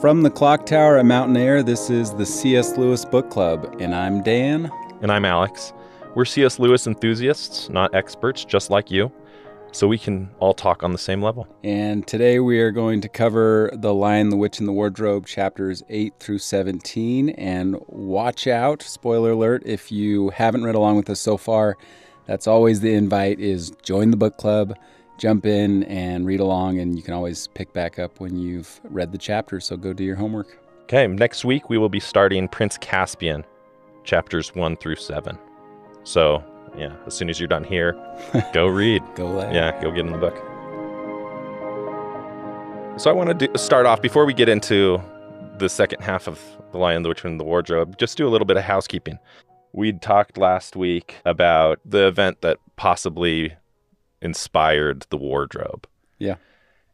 From the clock tower at Mountain Air, this is the C.S. Lewis Book Club, and I'm Dan. And I'm Alex. We're C.S. Lewis enthusiasts, not experts, just like you, so we can all talk on the same level. And today we are going to cover The Lion, the Witch, and the Wardrobe, chapters 8 through 17. And watch out, spoiler alert, if you haven't read along with us so far, that's always the invite is join the book club jump in and read along, and you can always pick back up when you've read the chapter. So go do your homework. Okay, next week we will be starting Prince Caspian, chapters one through seven. So, yeah, as soon as you're done here, go read. go lay. Yeah, go get in the book. So I want to do, start off before we get into the second half of The Lion, the Witch, and the Wardrobe. Just do a little bit of housekeeping. We'd talked last week about the event that possibly inspired the wardrobe. Yeah.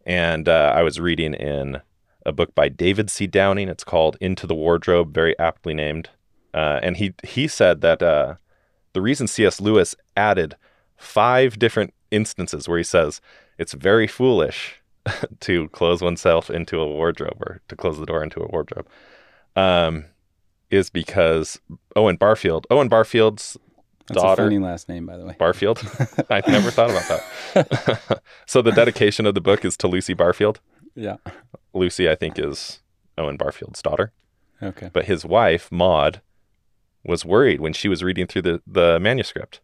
And uh, I was reading in a book by David C. Downing. It's called Into the Wardrobe, very aptly named. Uh, and he he said that uh, the reason C.S. Lewis added five different instances where he says it's very foolish to close oneself into a wardrobe or to close the door into a wardrobe um, is because Owen Barfield, Owen Barfield's That's daughter, a funny last name, by the way. Barfield. I never thought about that. so the dedication of the book is to Lucy Barfield. Yeah. Lucy, I think, is Owen Barfield's daughter. Okay. But his wife, Maud, was worried when she was reading through the, the manuscript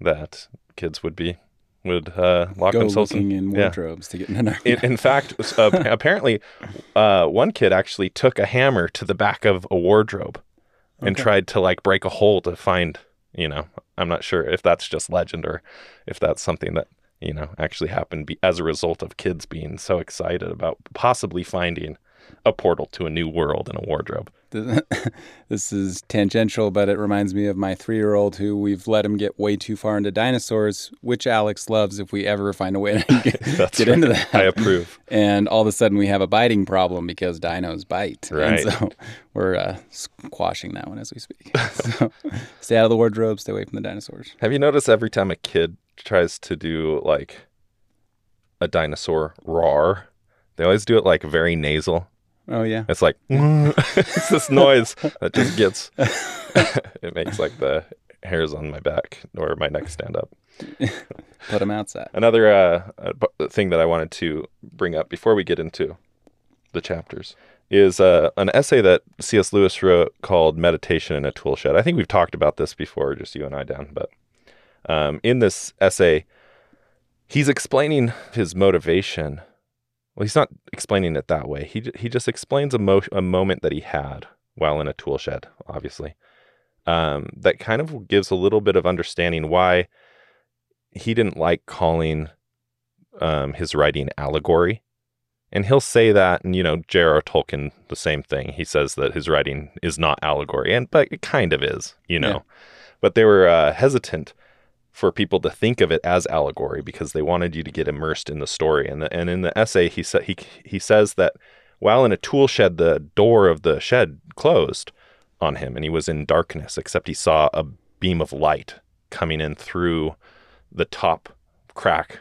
that kids would be would uh, lock Go themselves in yeah. wardrobes to get in In, in fact, uh, apparently, uh, one kid actually took a hammer to the back of a wardrobe and tried to like break a hole to find. You know, I'm not sure if that's just legend or if that's something that you know actually happened be, as a result of kids being so excited about possibly finding a portal to a new world in a wardrobe. this is tangential, but it reminds me of my three year old who we've let him get way too far into dinosaurs, which Alex loves if we ever find a way to get, get right. into that. I approve. and all of a sudden we have a biting problem because dinos bite. Right. And so we're uh, squashing that one as we speak. so stay out of the wardrobe, stay away from the dinosaurs. Have you noticed every time a kid tries to do like a dinosaur roar, they always do it like very nasal. Oh, yeah. It's like it's this noise that just gets it makes like the hairs on my back or my neck stand up. Put them outside. Another uh, uh, thing that I wanted to bring up before we get into the chapters is uh, an essay that C.S. Lewis wrote called "Meditation in a Tool Shed." I think we've talked about this before, just you and I, Dan. But um, in this essay, he's explaining his motivation. Well, he's not explaining it that way. He he just explains a, mo- a moment that he had while in a tool shed, obviously, um, that kind of gives a little bit of understanding why he didn't like calling um, his writing allegory. And he'll say that, and you know, J.R.R. Tolkien, the same thing. He says that his writing is not allegory, and but it kind of is, you know. Yeah. But they were uh, hesitant for people to think of it as allegory because they wanted you to get immersed in the story. And the, and in the essay, he said he he says that while in a tool shed, the door of the shed closed on him, and he was in darkness, except he saw a beam of light coming in through the top crack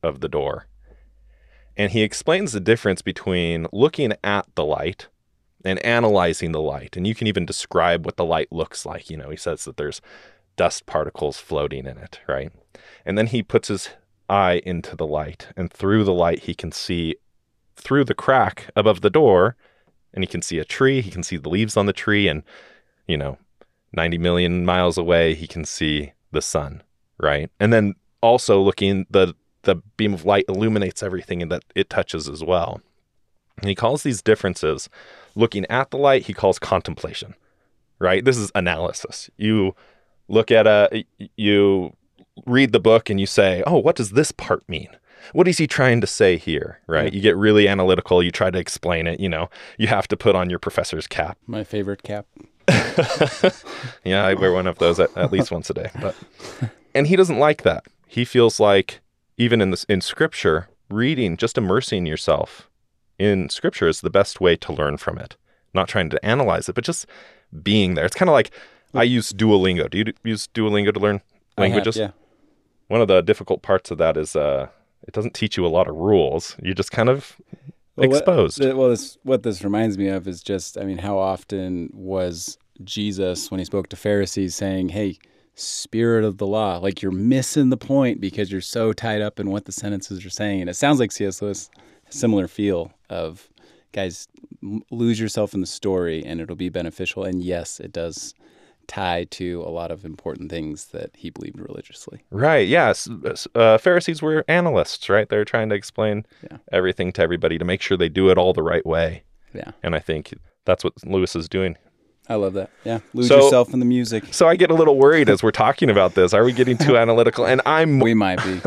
of the door. And he explains the difference between looking at the light and analyzing the light. And you can even describe what the light looks like. You know, he says that there's dust particles floating in it, right? And then he puts his eye into the light, and through the light, he can see through the crack above the door, and he can see a tree, he can see the leaves on the tree, and, you know, 90 million miles away, he can see the sun, right? And then also looking, the the beam of light illuminates everything that it touches as well. And he calls these differences looking at the light, he calls contemplation, right? This is analysis. You look at a, you read the book and you say, oh, what does this part mean? What is he trying to say here, right? Yeah. You get really analytical. You try to explain it. You know, you have to put on your professor's cap. My favorite cap. yeah, I wear one of those at, at least once a day. But and he doesn't like that. He feels like even in this in scripture, reading, just immersing yourself in scripture is the best way to learn from it. Not trying to analyze it, but just being there. It's kind of like I use Duolingo. Do you use Duolingo to learn I have, languages? yeah. One of the difficult parts of that is uh, it doesn't teach you a lot of rules. You just kind of Well, exposed. th- well, this, what this reminds me of is just, I mean, how often was Jesus, when he spoke to Pharisees, saying, hey, spirit of the law, like you're missing the point because you're so tied up in what the sentences are saying. And it sounds like C.S. Lewis, similar feel of, guys, m- lose yourself in the story and it'll be beneficial. And yes, it does tie to a lot of important things that he believed religiously. Right. Yes. Uh, Pharisees were analysts, right? They're trying to explain Yeah. everything to everybody to make sure they do it all the right way. Yeah. And I think that's what Lewis is doing. I love that. Yeah. Lose So- yourself in the music. So I get a little worried as we're talking about this. Are we getting too analytical? And I'm We might be.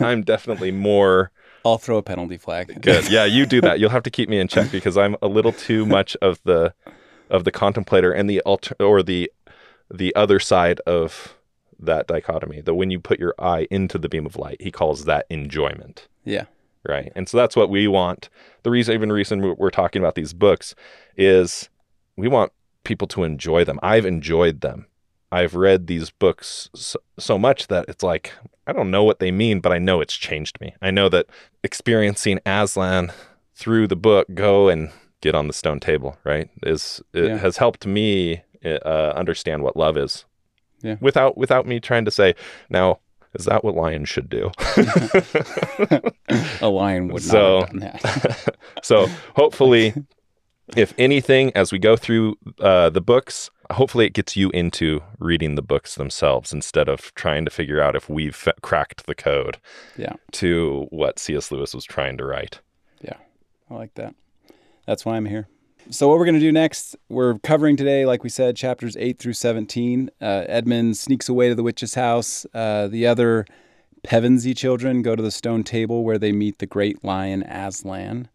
I'm definitely more I'll throw a penalty flag. good. Yeah, you do that. You'll have to keep me in check because I'm a little too much of the of the contemplator and the alter or the the other side of that dichotomy. that when you put your eye into the beam of light, he calls that enjoyment. Yeah. right? And so that's what we want. The reason, even reason we- we're talking about these books, is we want people to enjoy them. I've enjoyed them. I've read these books so, so much that it's like I don't know what they mean, but I know it's changed me. I know that experiencing Aslan through the book, go and get on the stone table, right? Is it Yeah. has helped me uh, understand what love is. Yeah. Without without me trying to say now. Is that what lions should do? A lion would not So- have done that. so hopefully if anything as we go through uh, the books hopefully it gets you into reading the books themselves instead of trying to figure out if we've f- cracked the code Yeah. to what cs lewis was trying to write Yeah, I like that. That's why I'm here. So what we're going to do next, we're covering today, like we said, chapters 8 through 17. Uh, Edmund sneaks away to the witch's house. Uh, the other Pevensie children go to the stone table where they meet the great lion Aslan.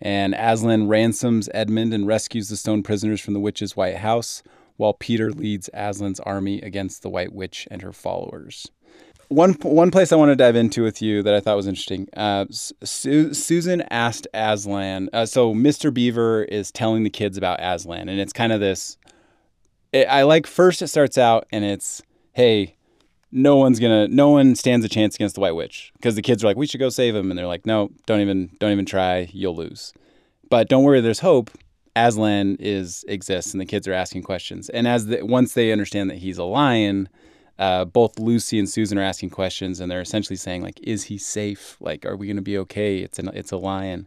And Aslan ransoms Edmund and rescues the stone prisoners from the witch's white house, while Peter leads Aslan's army against the white witch and her followers. One one place I want to dive into with you that I thought was interesting. Uh, Su- Susan asked Aslan. Uh, so Mr. Beaver is telling the kids about Aslan, and it's kind of this. It, I like first it starts out and it's, hey, no one's gonna, no one stands a chance against the White Witch because the kids are like, we should go save him, and they're like, no, don't even, don't even try, you'll lose. But don't worry, there's hope. Aslan is exists, and the kids are asking questions. And as the, once they understand that he's a lion, uh, both Lucy and Susan are asking questions, and they're essentially saying like, "Is he safe? Like, are we going to be okay? It's an it's a lion."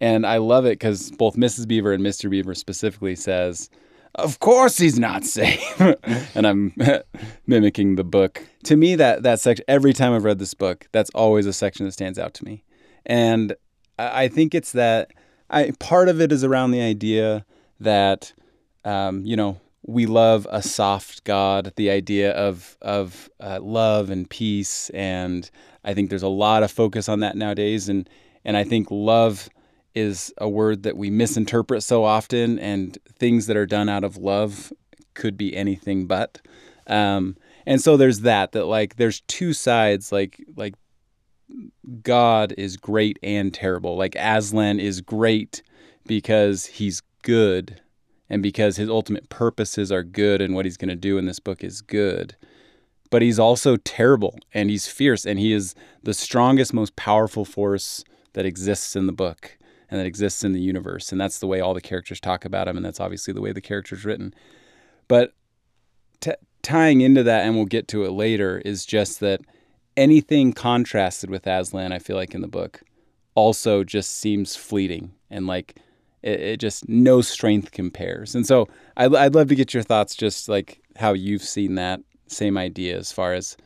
And I love it because both Mrs. Beaver and Mr. Beaver specifically says, "Of course he's not safe," and I'm mimicking the book. To me, that that section every time I've read this book, that's always a section that stands out to me, and I I think it's that I part of it is around the idea that um, you know we love a soft God, the idea of of uh, love and peace, and I think there's a lot of focus on that nowadays, and and I think love is a word that we misinterpret so often, and things that are done out of love could be anything but. Um, and so there's that that like there's two sides. Like like God is great and terrible. Like Aslan is great because he's good and because his ultimate purposes are good and what he's going to do in this book is good. But he's also terrible and he's fierce and he is the strongest, most powerful force that exists in the book and that exists in the universe. And that's the way all the characters talk about him. And that's obviously the way the character's written. But t- tying into that, and we'll get to it later, is just that anything contrasted with Aslan, I feel like in the book, also just seems fleeting and like it, it just no strength compares. And so I'd, I'd love to get your thoughts, just like how you've seen that same idea as far as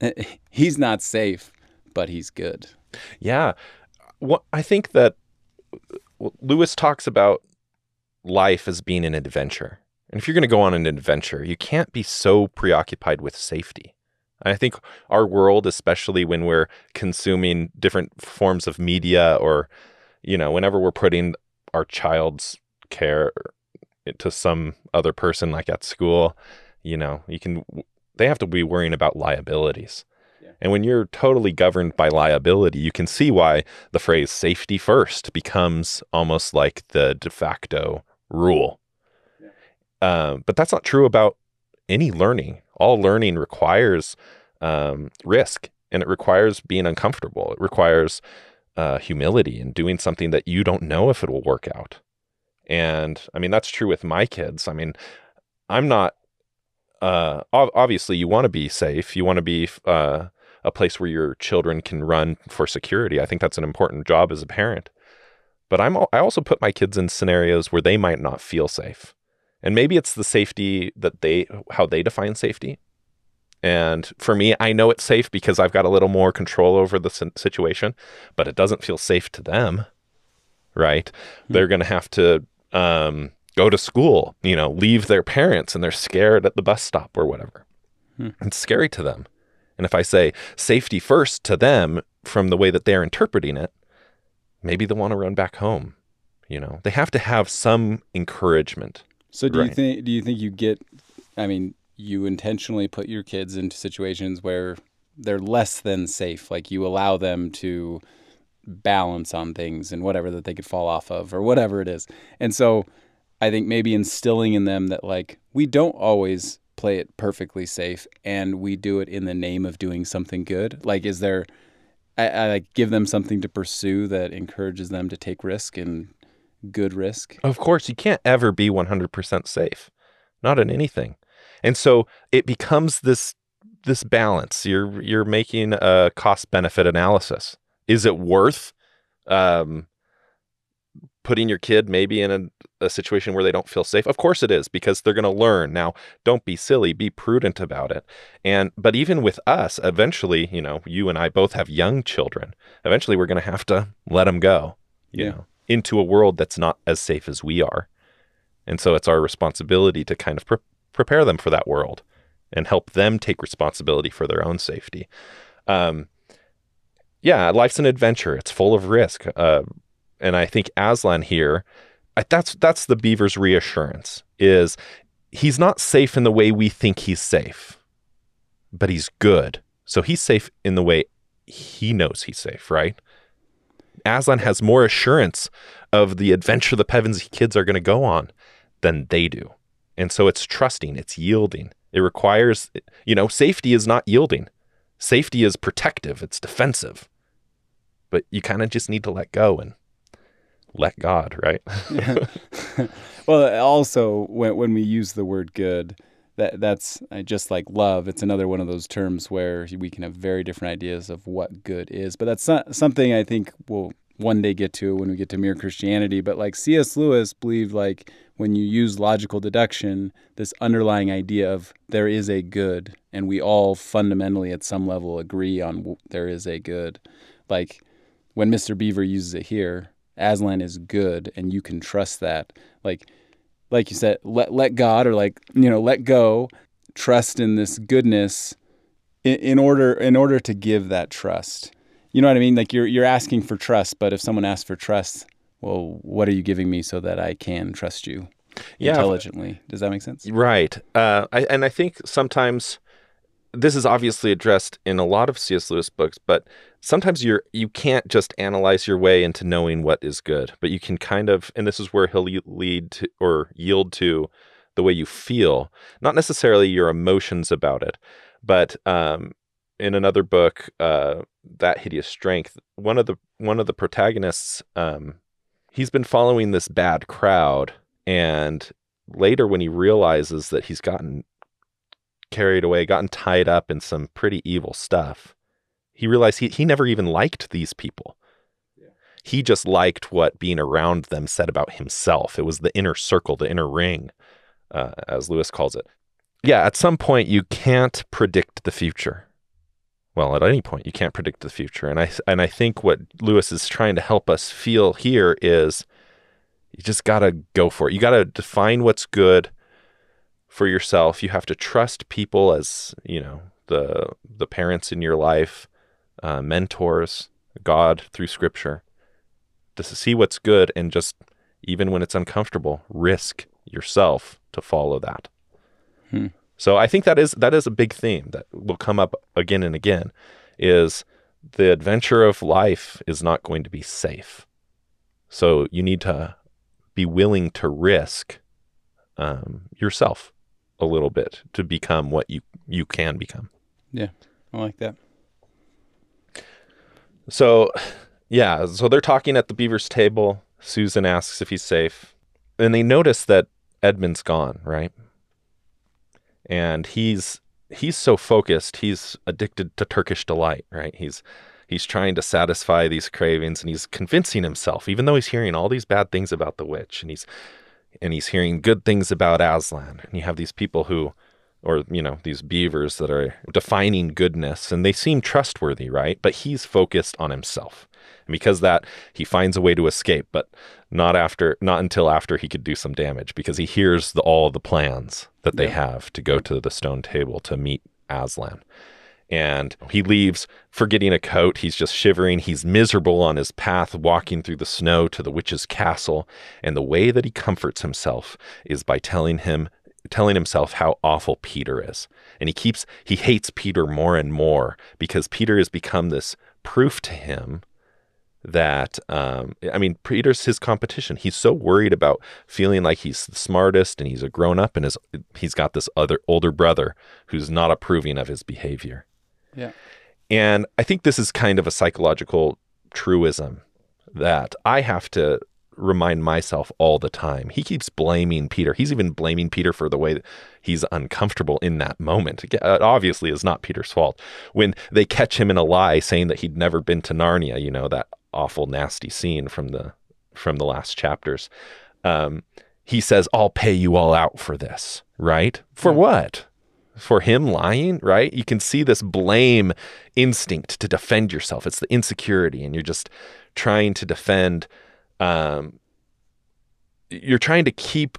he's not safe, but he's good. Yeah. What I think that Lewis talks about life as being an adventure. And if you're going to go on an adventure, you can't be so preoccupied with safety. And I think our world, especially when we're consuming different forms of media or, you know, whenever we're putting our child's care to some other person, like at school, you know, you can, they have to be worrying about liabilities. And when you're totally governed by liability, you can see why the phrase safety first becomes almost like the de facto rule. Um, but that's not true about any learning. All learning requires um, risk and it requires being uncomfortable. It requires uh, humility and doing something that you don't know if it will work out. And I mean, that's true with my kids. I mean, I'm not, uh, obviously, you want to be safe. You want to be uh, a place where your children can run for security. I think that's an important job as a parent. But I'm, I also put my kids in scenarios where they might not feel safe. And maybe it's the safety that they, how they define safety. And for me, I know it's safe because I've got a little more control over the situation, but it doesn't feel safe to them, right? Mm-hmm. They're going to have to um, go to school, you know, leave their parents and they're scared at the bus stop or whatever. Hmm. It's scary to them. And if I say safety first to them from the way that they're interpreting it, maybe they want to run back home. You know, they have to have some encouragement. So do right? you think do you think you get I mean, you intentionally put your kids into situations where they're less than safe, like you allow them to balance on things and whatever that they could fall off of or whatever it is. And so I think maybe instilling in them that like we don't always play it perfectly safe and we do it in the name of doing something good. Like is there I, like give them something to pursue that encourages them to take risk and good risk. Of course, you can't ever be 100% safe. Not in anything. And so it becomes this this balance. You're you're making a cost benefit analysis. Is it worth um, putting your kid maybe in a, a, situation where they don't feel safe? Of course it is because they're going to learn. Now, don't be silly, be prudent about it. And but even with us, eventually, you know, you and I both have young children. Eventually we're going to have to let them go, you yeah. know, into a world that's not as safe as we are. And so it's our responsibility to kind of pre- prepare them for that world and help them take responsibility for their own safety. Um, yeah, life's an adventure. It's full of risk. Uh, and I think Aslan here, that's that's the beaver's reassurance is he's not safe in the way we think he's safe, but he's good. So he's safe in the way he knows he's safe, right? Aslan has more assurance of the adventure the Pevensie kids are going to go on than they do. And so it's trusting, it's yielding. It requires, you know, safety is not yielding. Safety is protective, it's defensive. But you kind of just need to let go and let God, right? well, also when when we use the word good, that that's just like love. It's another one of those terms where we can have very different ideas of what good is. But that's not something I think we'll one day get to when we get to mere Christianity. But like C.S. Lewis believed like when you use logical deduction, this underlying idea of there is a good, and we all fundamentally at some level agree on there is a good. Like when Mr. Beaver uses it here, Aslan is good, and you can trust that. Like, like you said, let let God or like you know let go, trust in this goodness, in, in order in order to give that trust. You know what I mean? Like you're you're asking for trust, but if someone asks for trust, well, what are you giving me so that I can trust you yeah, intelligently? Does that make sense? Right. Uh, I, and I think sometimes this is obviously addressed in a lot of C.S. Lewis books, but sometimes you're you can't just analyze your way into knowing what is good, but you can kind of, and this is where he'll lead to or yield to the way you feel, not necessarily your emotions about it, but um, in another book, uh, that hideous strength, one of the one of the protagonists um, he's been following this bad crowd and later when he realizes that he's gotten carried away gotten tied up in some pretty evil stuff he realized he, he never even liked these people. Yeah. he just liked what being around them said about himself. It was the inner circle the inner ring uh, as lewis calls it. Yeah at some point you can't predict the future well, at any point you can't predict the future. And I and I think what Lewis is trying to help us feel here is you just got to go for it. You got to define what's good for yourself. You have to trust people as, you know, the the parents in your life, uh, mentors, God through scripture to see what's good and just even when it's uncomfortable, risk yourself to follow that. Hmm. So I think that is that is a big theme that will come up again and again is the adventure of life is not going to be safe. So you need to be willing to risk um, yourself a little bit to become what you you can become. Yeah, I like that. So Yeah, so they're talking at the beaver's table. Susan asks if he's safe. And they notice that Edmund's gone, right? And he's he's so focused, he's addicted to Turkish delight, right? He's he's trying to satisfy these cravings and he's convincing himself, even though he's hearing all these bad things about the witch and he's and he's hearing good things about Aslan. And you have these people who or you know these beavers that are defining goodness and they seem trustworthy right but he's focused on himself and because that he finds a way to escape but not after not until after he could do some damage because he hears the, all the plans that they yeah. have to go to the stone table to meet aslan and he leaves forgetting a coat he's just shivering he's miserable on his path walking through the snow to the witch's castle and the way that he comforts himself is by telling him telling himself how awful Peter is. And he keeps, he hates Peter more and more because Peter has become this proof to him that, um, I mean, Peter's his competition. He's so worried about feeling like he's the smartest and he's a grown up and his, he's got this other older brother who's not approving of his behavior. Yeah. And I think this is kind of a psychological truism that I have to remind myself all the time. He keeps blaming Peter. He's even blaming Peter for the way that he's uncomfortable in that moment. It obviously is not Peter's fault. When they catch him in a lie saying that he'd never been to Narnia, you know, that awful nasty scene from the from the last chapters. Um, he says, "I'll pay you all out for this." Right? For what? For him lying, right? You can see this blame instinct to defend yourself. It's the insecurity, and you're just trying to defend um, you're trying to keep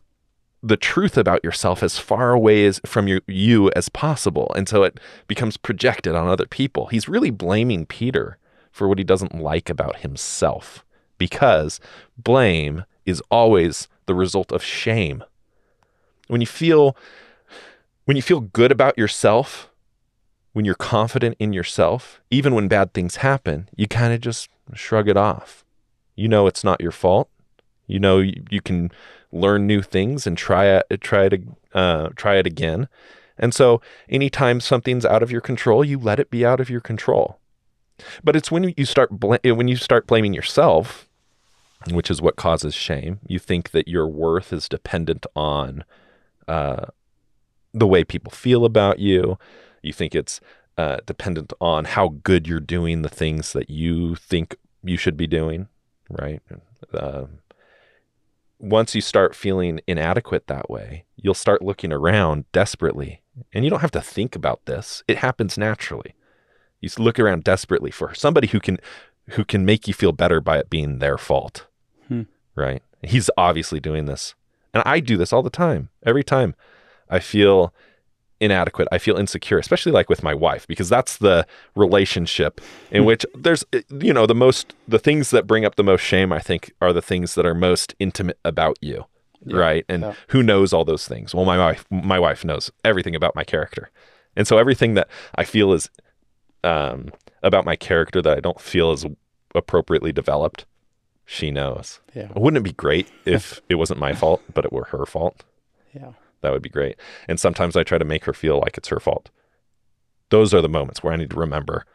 the truth about yourself as far away as from your, you as possible. And so it becomes projected on other people. He's really blaming Peter for what he doesn't like about himself because blame is always the result of shame. When you feel when you feel good about yourself, when you're confident in yourself, even when bad things happen, you kind of just shrug it off you know it's not your fault. You know you, you can learn new things and try it, try it, uh, try it again. And so, anytime something's out of your control, you let it be out of your control. But it's when you start bl- when you start blaming yourself, which is what causes shame. You think that your worth is dependent on uh, the way people feel about you. You think it's uh, dependent on how good you're doing the things that you think you should be doing right? Uh, once you start feeling inadequate that way, you'll start looking around desperately. And you don't have to think about this. It happens naturally. You look around desperately for somebody who can who can make you feel better by it being their fault. Hmm. Right? He's obviously doing this. And I do this all the time. Every time I feel inadequate. I feel insecure, especially like with my wife, because that's the relationship in hmm. which there's, eh, you know, the most, the things that bring up the most shame, I think, are the things that are most intimate about you. Yeah. Right. And yeah. who knows all those things? Well, my wife, my wife knows everything about my character. And so everything that I feel is um, about my character that I don't feel is appropriately developed, she knows. Yeah. Wouldn't it be great if it wasn't my fault, but it were her fault? Yeah. That would be great. And sometimes I try to make her feel like it's her fault. Those are the moments where I need to remember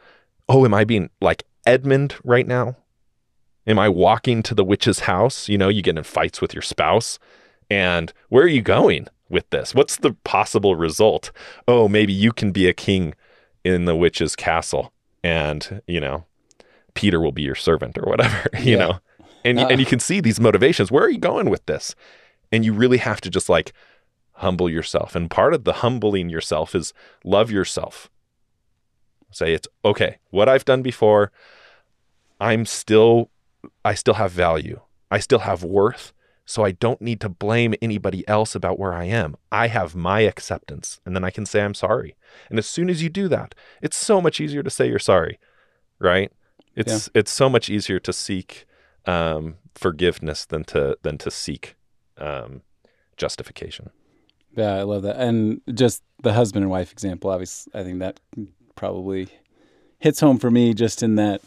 oh, am I being like Edmund right now? Am I walking to the witch's house? You know, you get in fights with your spouse. And where are you going with this? What's the possible result? Oh, maybe you can be a king in the witch's castle and, you know, Peter will be your servant or whatever, you yeah. know. And uh, and you can see these motivations. Where are you going with this? And you really have to just like humble yourself. And part of the humbling yourself is love yourself. Say it's okay. What I've done before, I'm still I still have value. I still have worth. So I don't need to blame anybody else about where I am. I have my acceptance and then I can say I'm sorry. And as soon as you do that, it's so much easier to say you're sorry, right? It's yeah. it's so much easier to seek um, forgiveness than to than to seek um, justification. Yeah, I love that. And just the husband and wife example, obviously, I think that probably hits home for me just in that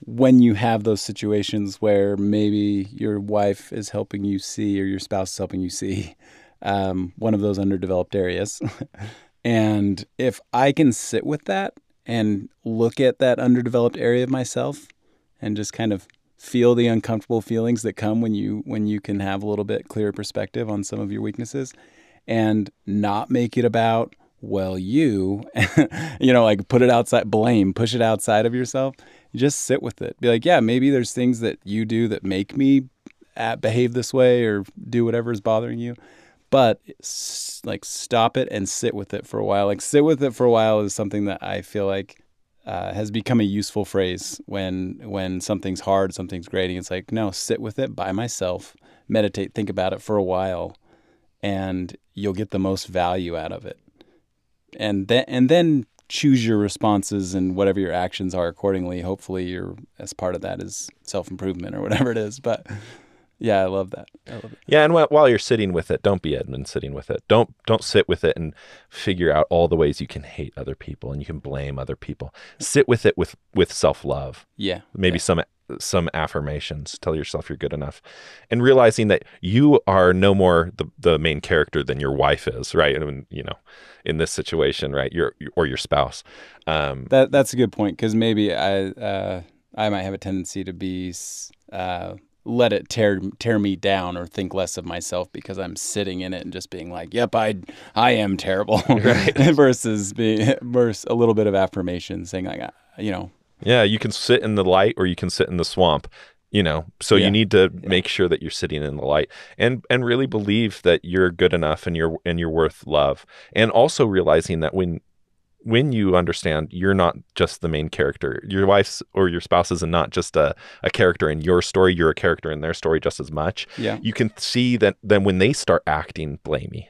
when you have those situations where maybe your wife is helping you see or your spouse is helping you see um, one of those underdeveloped areas. and if I can sit with that and look at that underdeveloped area of myself and just kind of feel the uncomfortable feelings that come when you when you can have a little bit clearer perspective on some of your weaknesses and not make it about well you you know like put it outside blame push it outside of yourself just sit with it be like yeah maybe there's things that you do that make me uh, behave this way or do whatever is bothering you but like stop it and sit with it for a while like sit with it for a while is something that i feel like uh, has become a useful phrase when when something's hard, something's grating. It's like no, sit with it by myself, meditate, think about it for a while, and you'll get the most value out of it. And then and then choose your responses and whatever your actions are accordingly. Hopefully, you're as part of that is self improvement or whatever it is. But yeah, I love that. I love it. Yeah, and while you're sitting with it, don't be Edmund sitting with it. Don't don't sit with it and figure out all the ways you can hate other people and you can blame other people. Sit with it with with self love. Yeah, maybe yeah. some some affirmations. Tell yourself you're good enough, and realizing that you are no more the the main character than your wife is. Right, I mean, you know, in this situation, right, your or your spouse. Um, that that's a good point because maybe I uh, I might have a tendency to be. Uh, let it tear tear me down or think less of myself because I'm sitting in it and just being like, "Yep, I I am terrible," right. versus being versus a little bit of affirmation, saying like, uh, you know, yeah, you can sit in the light or you can sit in the swamp, you know. So yeah. you need to yeah. make sure that you're sitting in the light and and really believe that you're good enough and you're and you're worth love, and also realizing that when when you understand you're not just the main character, your wife's or your spouse is not just a, a character in your story, you're a character in their story just as much. Yeah. You can see that then when they start acting blamey,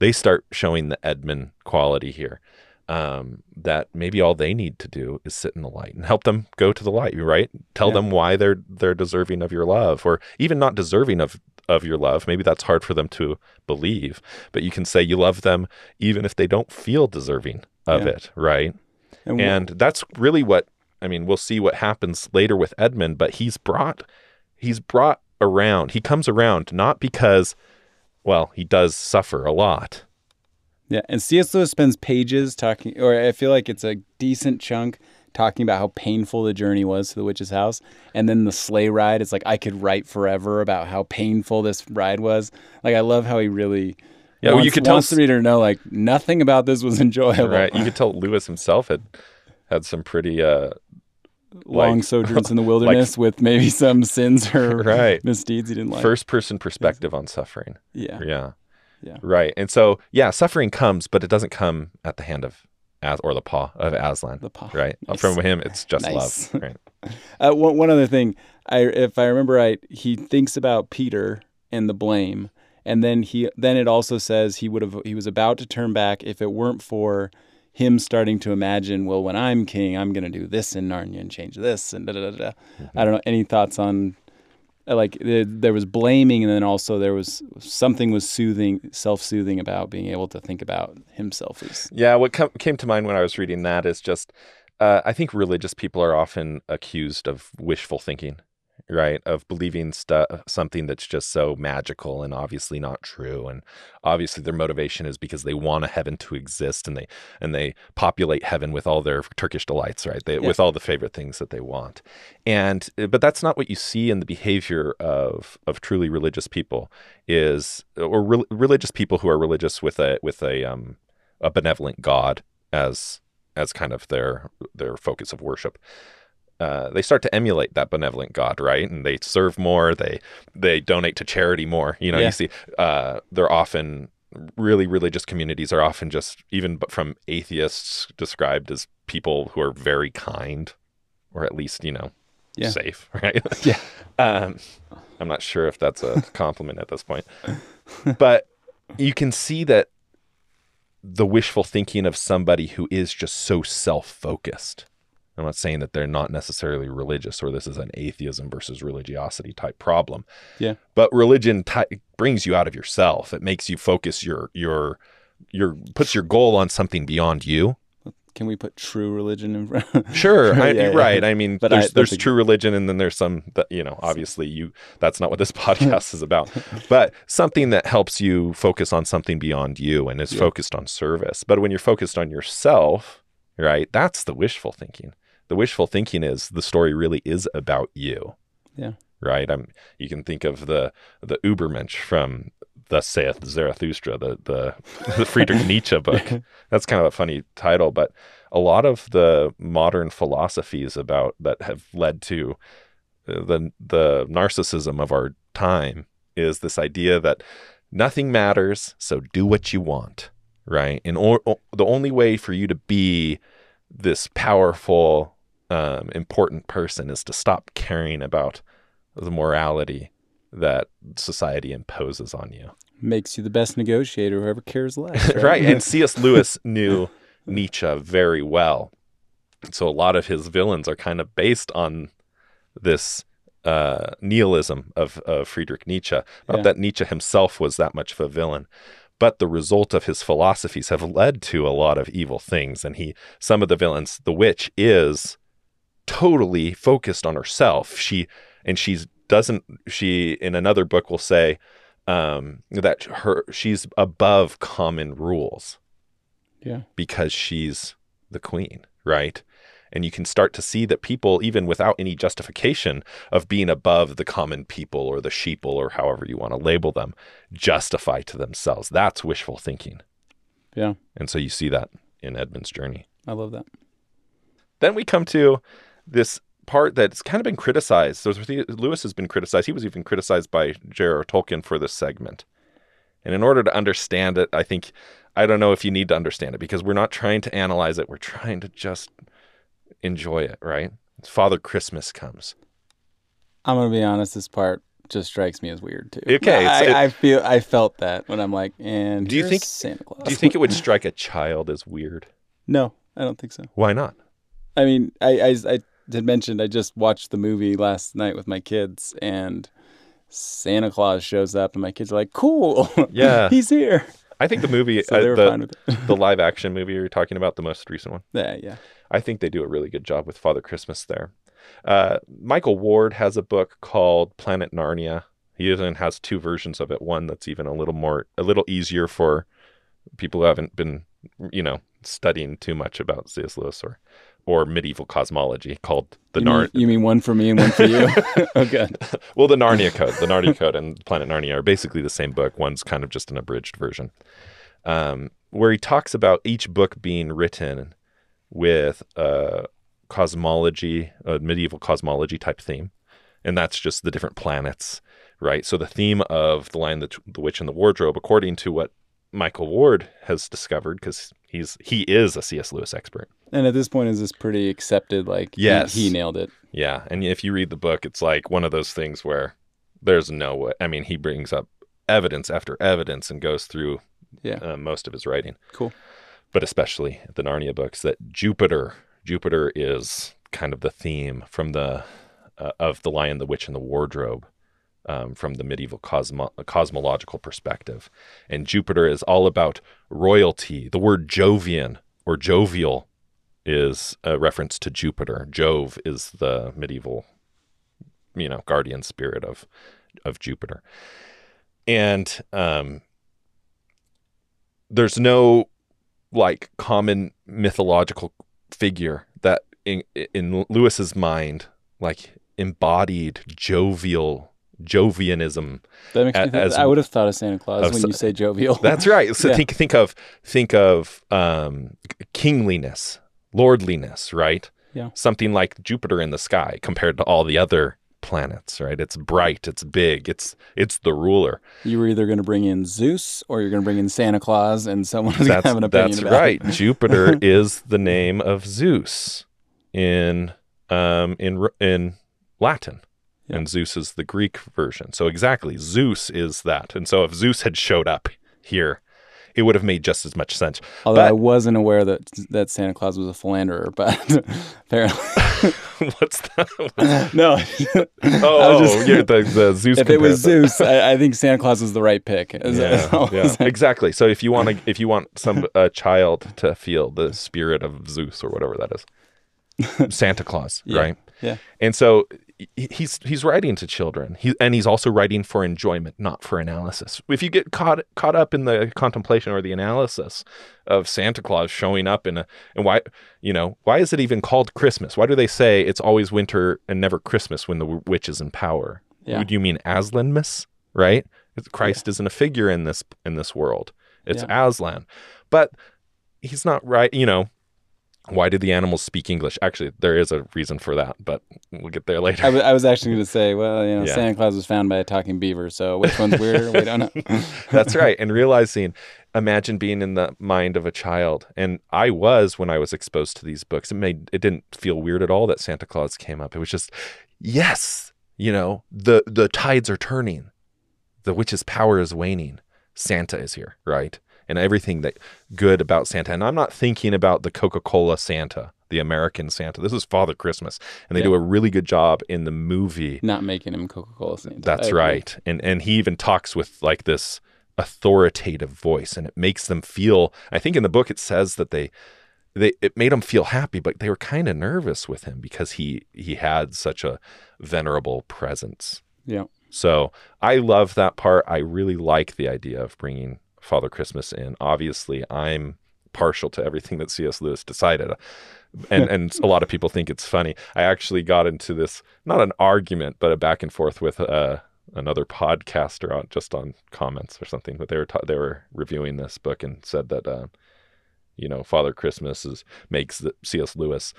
they start showing the Edmund quality here. Um, that maybe all they need to do is sit in the light and help them go to the light, right? Tell yeah. them why they're they're deserving of your love, or even not deserving of of your love. Maybe that's hard for them to believe, but you can say you love them even if they don't feel deserving of yeah. it, right? And, and that's really what I mean, we'll see what happens later with Edmund, but he's brought he's brought around. He comes around not because well, he does suffer a lot. Yeah, and C.S. Lewis spends pages talking or I feel like it's a decent chunk talking about how painful the journey was to the witch's house. And then the sleigh ride, it's like I could write forever about how painful this ride was. Like I love how he really yeah, wants, well, you could tell the reader to know like nothing about this was enjoyable. Right. You could tell Lewis himself had had some pretty uh long like, sojourns in the wilderness like, with maybe some sins or right. misdeeds he didn't like. First person perspective on suffering. Yeah. Yeah. Yeah. Right. And so yeah, suffering comes, but it doesn't come at the hand of as or the paw of Aslan. The paw. Right. Nice. From him it's just nice. love. Right. uh, one, one other thing, I if I remember right, he thinks about Peter and the blame and then he then it also says he would have he was about to turn back if it weren't for him starting to imagine, well, when I'm king, I'm going to do this in Narnia and change this and da da da da. Mm-hmm. I don't know. Any thoughts on like there was blaming and then also there was something was soothing, self-soothing about being able to think about himself as yeah. What com- came to mind when I was reading that is just uh, I think religious people are often accused of wishful thinking right of believing stuff something that's just so magical and obviously not true and obviously their motivation is because they want a heaven to exist and they and they populate heaven with all their turkish delights right? They, yeah. with all the favorite things that they want. And uh, but that's not what you see in the behavior of of truly religious people is or re- religious people who are religious with a with a um a benevolent god as as kind of their their focus of worship uh, they start to emulate that benevolent God, right? And they serve more, they they donate to charity more. You know, yeah. you see, uh, they're often really religious communities are often just even from atheists described as people who are very kind, or at least you know, yeah. safe, right? yeah. Um, I'm not sure if that's a compliment at this point, but you can see that the wishful thinking of somebody who is just so self focused I'm not saying that they're not necessarily religious or this is an atheism versus religiosity type problem. Yeah. But religion t- brings you out of yourself. It makes you focus your your your puts your goal on something beyond you. Can we put true religion in front? sure, I, yeah, right. Yeah. I mean, but there's, I, there's true religion, and then there's some that you know. Obviously, you that's not what this podcast is about. But something that helps you focus on something beyond you and is yeah. focused on service. But when you're focused on yourself, right, that's the wishful thinking The wishful thinking is the story really is about you. Yeah. Right. I'm. You can think of the the Ubermensch from Thus saith Zarathustra, the the, the Friedrich Nietzsche book. That's kind of a funny title, but a lot of the modern philosophies about that have led to uh, the the narcissism of our time is this idea that nothing matters, so do what you want, right? And or, or, the only way for you to be this powerful, um, important person is to stop caring about the morality that society imposes on you. Makes you the best negotiator, whoever cares less. Right. right. And C.S. Lewis knew Nietzsche very well. So a lot of his villains are kind of based on this uh, nihilism of, of Friedrich Nietzsche. Not Yeah. that Nietzsche himself was that much of a villain, but the result of his philosophies have led to a lot of evil things. And he, some of the villains, the witch is totally focused on herself. She and she's doesn't she in another book will say um, that her she's above common rules yeah. because she's the queen, right? And you can start to see that people, even without any justification of being above the common people or the sheeple or however you want to label them, justify to themselves. That's wishful thinking. Yeah. And so you see that in Edmund's journey. I love that. Then we come to this part that's kind of been criticized. So Lewis has been criticized. He was even criticized by J.R.R. Tolkien for this segment. And in order to understand it, I think I don't know if you need to understand it because we're not trying to analyze it. We're trying to just enjoy it, right? Father Christmas comes. I'm gonna be honest. This part just strikes me as weird too. Okay, I, it's- I feel I felt that when I'm like, and Do you think- Santa Claus? Do you think it would strike a child as weird? no, I don't think so. Why not? I mean, I, I, I had mentioned I just watched the movie last night with my kids, and Santa Claus shows up, and my kids are like, "Cool, Yeah. he's here." I think the movie, So uh, the, fine with it. the live action movie you're talking about, the most recent one, yeah, yeah, I think they do a really good job with Father Christmas there. Uh, Michael Ward has a book called Planet Narnia. He even has two versions of it. One that's even a little more, a little easier for people who haven't been, you know, studying too much about C.S. Lewis or, or medieval cosmology called the you, Nar. mean, you mean one for me and one for you? okay. Well, the Narnia Code, the Narnia Code, and Planet Narnia are basically the same book. One's kind of just an abridged version, um, where he talks about each book being written with a cosmology, a medieval cosmology type theme, and that's just the different planets, right? So the theme of the Lion, the, the Witch, and the Wardrobe, according to what Michael Ward has discovered, because he's he is a C.S. Lewis expert. And at this point, is this pretty accepted? Like, he- Yes. he, nailed it. Yeah, and if you read the book, it's like one of those things where there's no way. I mean, he brings up evidence after evidence and goes through Yeah, uh, most of his writing, cool. but especially the Narnia books. That Jupiter, Jupiter is kind of the theme from the uh, of the Lion, the Witch, and the Wardrobe. Um, from the medieval cosmo- cosmological perspective. And Jupiter is all about royalty. The word Jovian or jovial is a reference to Jupiter. Jove is the medieval, you know, guardian spirit of of Jupiter. And um, there's no like common mythological figure that in in Lewis's mind like embodied jovial jovianism That makes me think. as- I would have thought of Santa Claus of when you say jovial. That's right. So Yeah. think think of think of um, kingliness, lordliness, right? Yeah. Something like Jupiter in the sky compared to all the other planets, right? It's bright, it's big, it's it's the ruler. you were either going to bring in Zeus or you're going to bring in Santa Claus, and someone was going to have an opinion that's about right. it. Jupiter is the name of Zeus in um in in Latin. Yeah. And Zeus is the Greek version. So exactly, Zeus is that. And so if Zeus had showed up here, it would have made just as much sense. Although But- I wasn't aware that that Santa Claus was a philanderer, but apparently, What's that? no. Oh, just- oh, yeah, the, the Zeus. if it was. Zeus, I, I think Santa Claus was the right pick. Is- yeah, yeah. exactly. So if you want to, if you want some a child to feel the spirit of Zeus or whatever that is, Santa Claus, Yeah. right? Yeah. And so he's he's writing to children. He and he's also writing for enjoyment, not for analysis. If you get caught caught up in the contemplation or the analysis of Santa Claus showing up in a and why you know why is it even called Christmas? Why do they say it's always winter and never Christmas when the w- witch is in power? Yeah. Would you mean Aslanmas? Right? Christ isn't a figure in this in this world. It's Aslan, but he's not right. You know, why did the animals speak English? Actually, there is a reason for that, but we'll get there later. I, w- I was actually going to say, well, you know, Yeah. Santa Claus was found by a talking beaver, so which one's weirder? we don't know. That's right. And realizing, imagine being in the mind of a child. And I was when I was exposed to these books. It made it didn't feel weird at all that Santa Claus came up. It was just, yes, you know, the the tides are turning. The witch's power is waning. Santa is here, right? And everything that good about Santa. And I'm not thinking about the Coca-Cola Santa, the American Santa. This is Father Christmas. And they Yeah. do a really good job in the movie Not making him Coca Cola Santa. That's right. And and he even talks with like this authoritative voice and it makes them feel I think in the book it says that they they it made them feel happy but they were kind of nervous with him because he he had such a venerable presence. Yeah. So, I love that part. I really like the idea of bringing Father Christmas in. Obviously, I'm partial to everything that C.S. Lewis decided. And and a lot of people think it's funny. I actually got into this not an argument, but a back and forth with uh, another podcaster on just on comments or something. But they were ta- they were reviewing this book and said that uh, you know Father Christmas is makes C.S. Lewis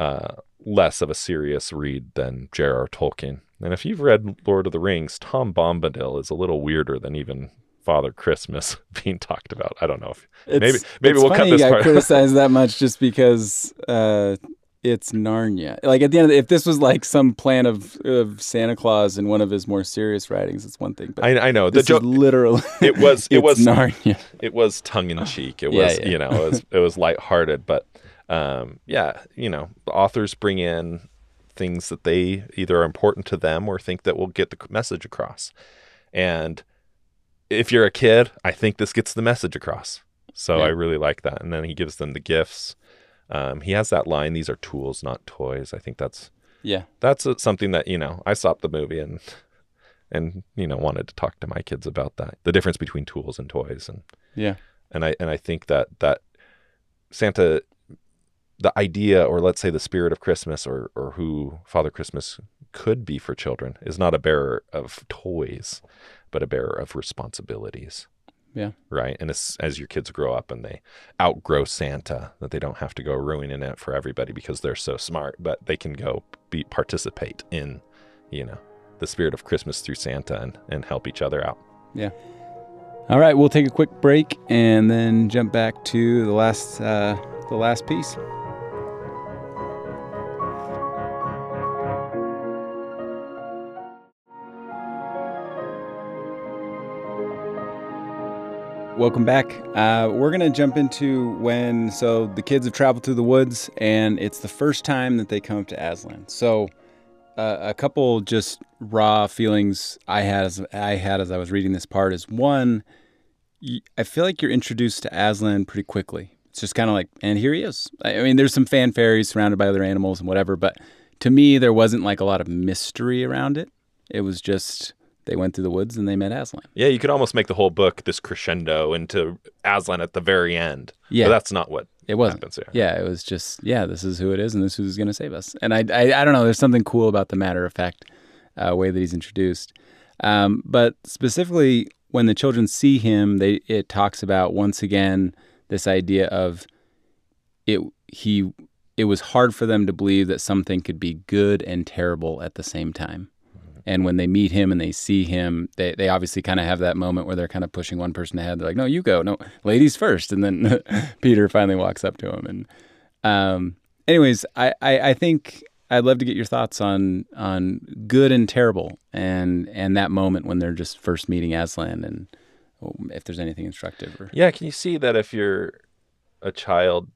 uh, less of a serious read than J.R.R. Tolkien. And if you've read Lord of the Rings, Tom Bombadil is a little weirder than even Father Christmas being talked about. I don't know if It's, Maybe- maybe we'll cut this got part. criticized that much just because uh, it's Narnia. Like at the end of the, if this was like some plan of, of Santa Claus in one of his more serious writings, it's one thing. But I, I know the joke. literally It was it was Narnia. it was tongue in cheek. It was yeah. you know it was it was lighthearted, but um, yeah, you know the authors bring in things that they either are important to them or think that will get the message across. And if you're a kid, I think this gets the message across. So Yeah. I really like that. And then he gives them the gifts. Um, he has that line: "These are tools, not toys." I think that's Yeah. that's uh, something that you know I stopped the movie and and you know wanted to talk to my kids about that the difference between tools and toys and Yeah. and I and I think that that Santa the idea or let's say the spirit of Christmas or or who Father Christmas could be for children is not a bearer of toys but a bearer of responsibilities Yeah. right and as as your kids grow up and they outgrow Santa that they don't have to go ruining it for everybody because they're so smart but they can go be participate in you know the spirit of Christmas through Santa and and help each other out Yeah. All right, we'll take a quick break and then jump back to the last uh, the last piece. Welcome back. Uh, we're gonna jump into when so the kids have traveled through the woods and it's the first time that they come up to Aslan. So uh, a couple just raw feelings I had as I had as I was reading this part is one, I feel like you're introduced to Aslan pretty quickly. It's just kind of like, and here he is. I mean, there's some fanfare, he's surrounded by other animals and whatever, but to me, there wasn't like a lot of mystery around it. It was just they went through the woods and they met Aslan. Yeah, you could almost make the whole book this crescendo into Aslan at the very end. Yeah. But that's not what It wasn't. Yeah, it was just yeah, this is who it is, and this is who's going to save us. And I, I, I don't know. There's something cool about the matter of fact uh, way that he's introduced. Um, but specifically, when the children see him, they it talks about once again this idea of it. He it was hard for them to believe that something could be good and terrible at the same time. And when they meet him and they see him, they, they obviously kind of have that moment where they're kind of pushing one person ahead. They're like, no, you go. No, ladies first. And then Peter finally walks up to him. And um, anyways, I, I, I think I'd love to get your thoughts on on good and terrible and and that moment when they're just first meeting Aslan and oh, if there's anything instructive or Yeah, can you see that if you're a child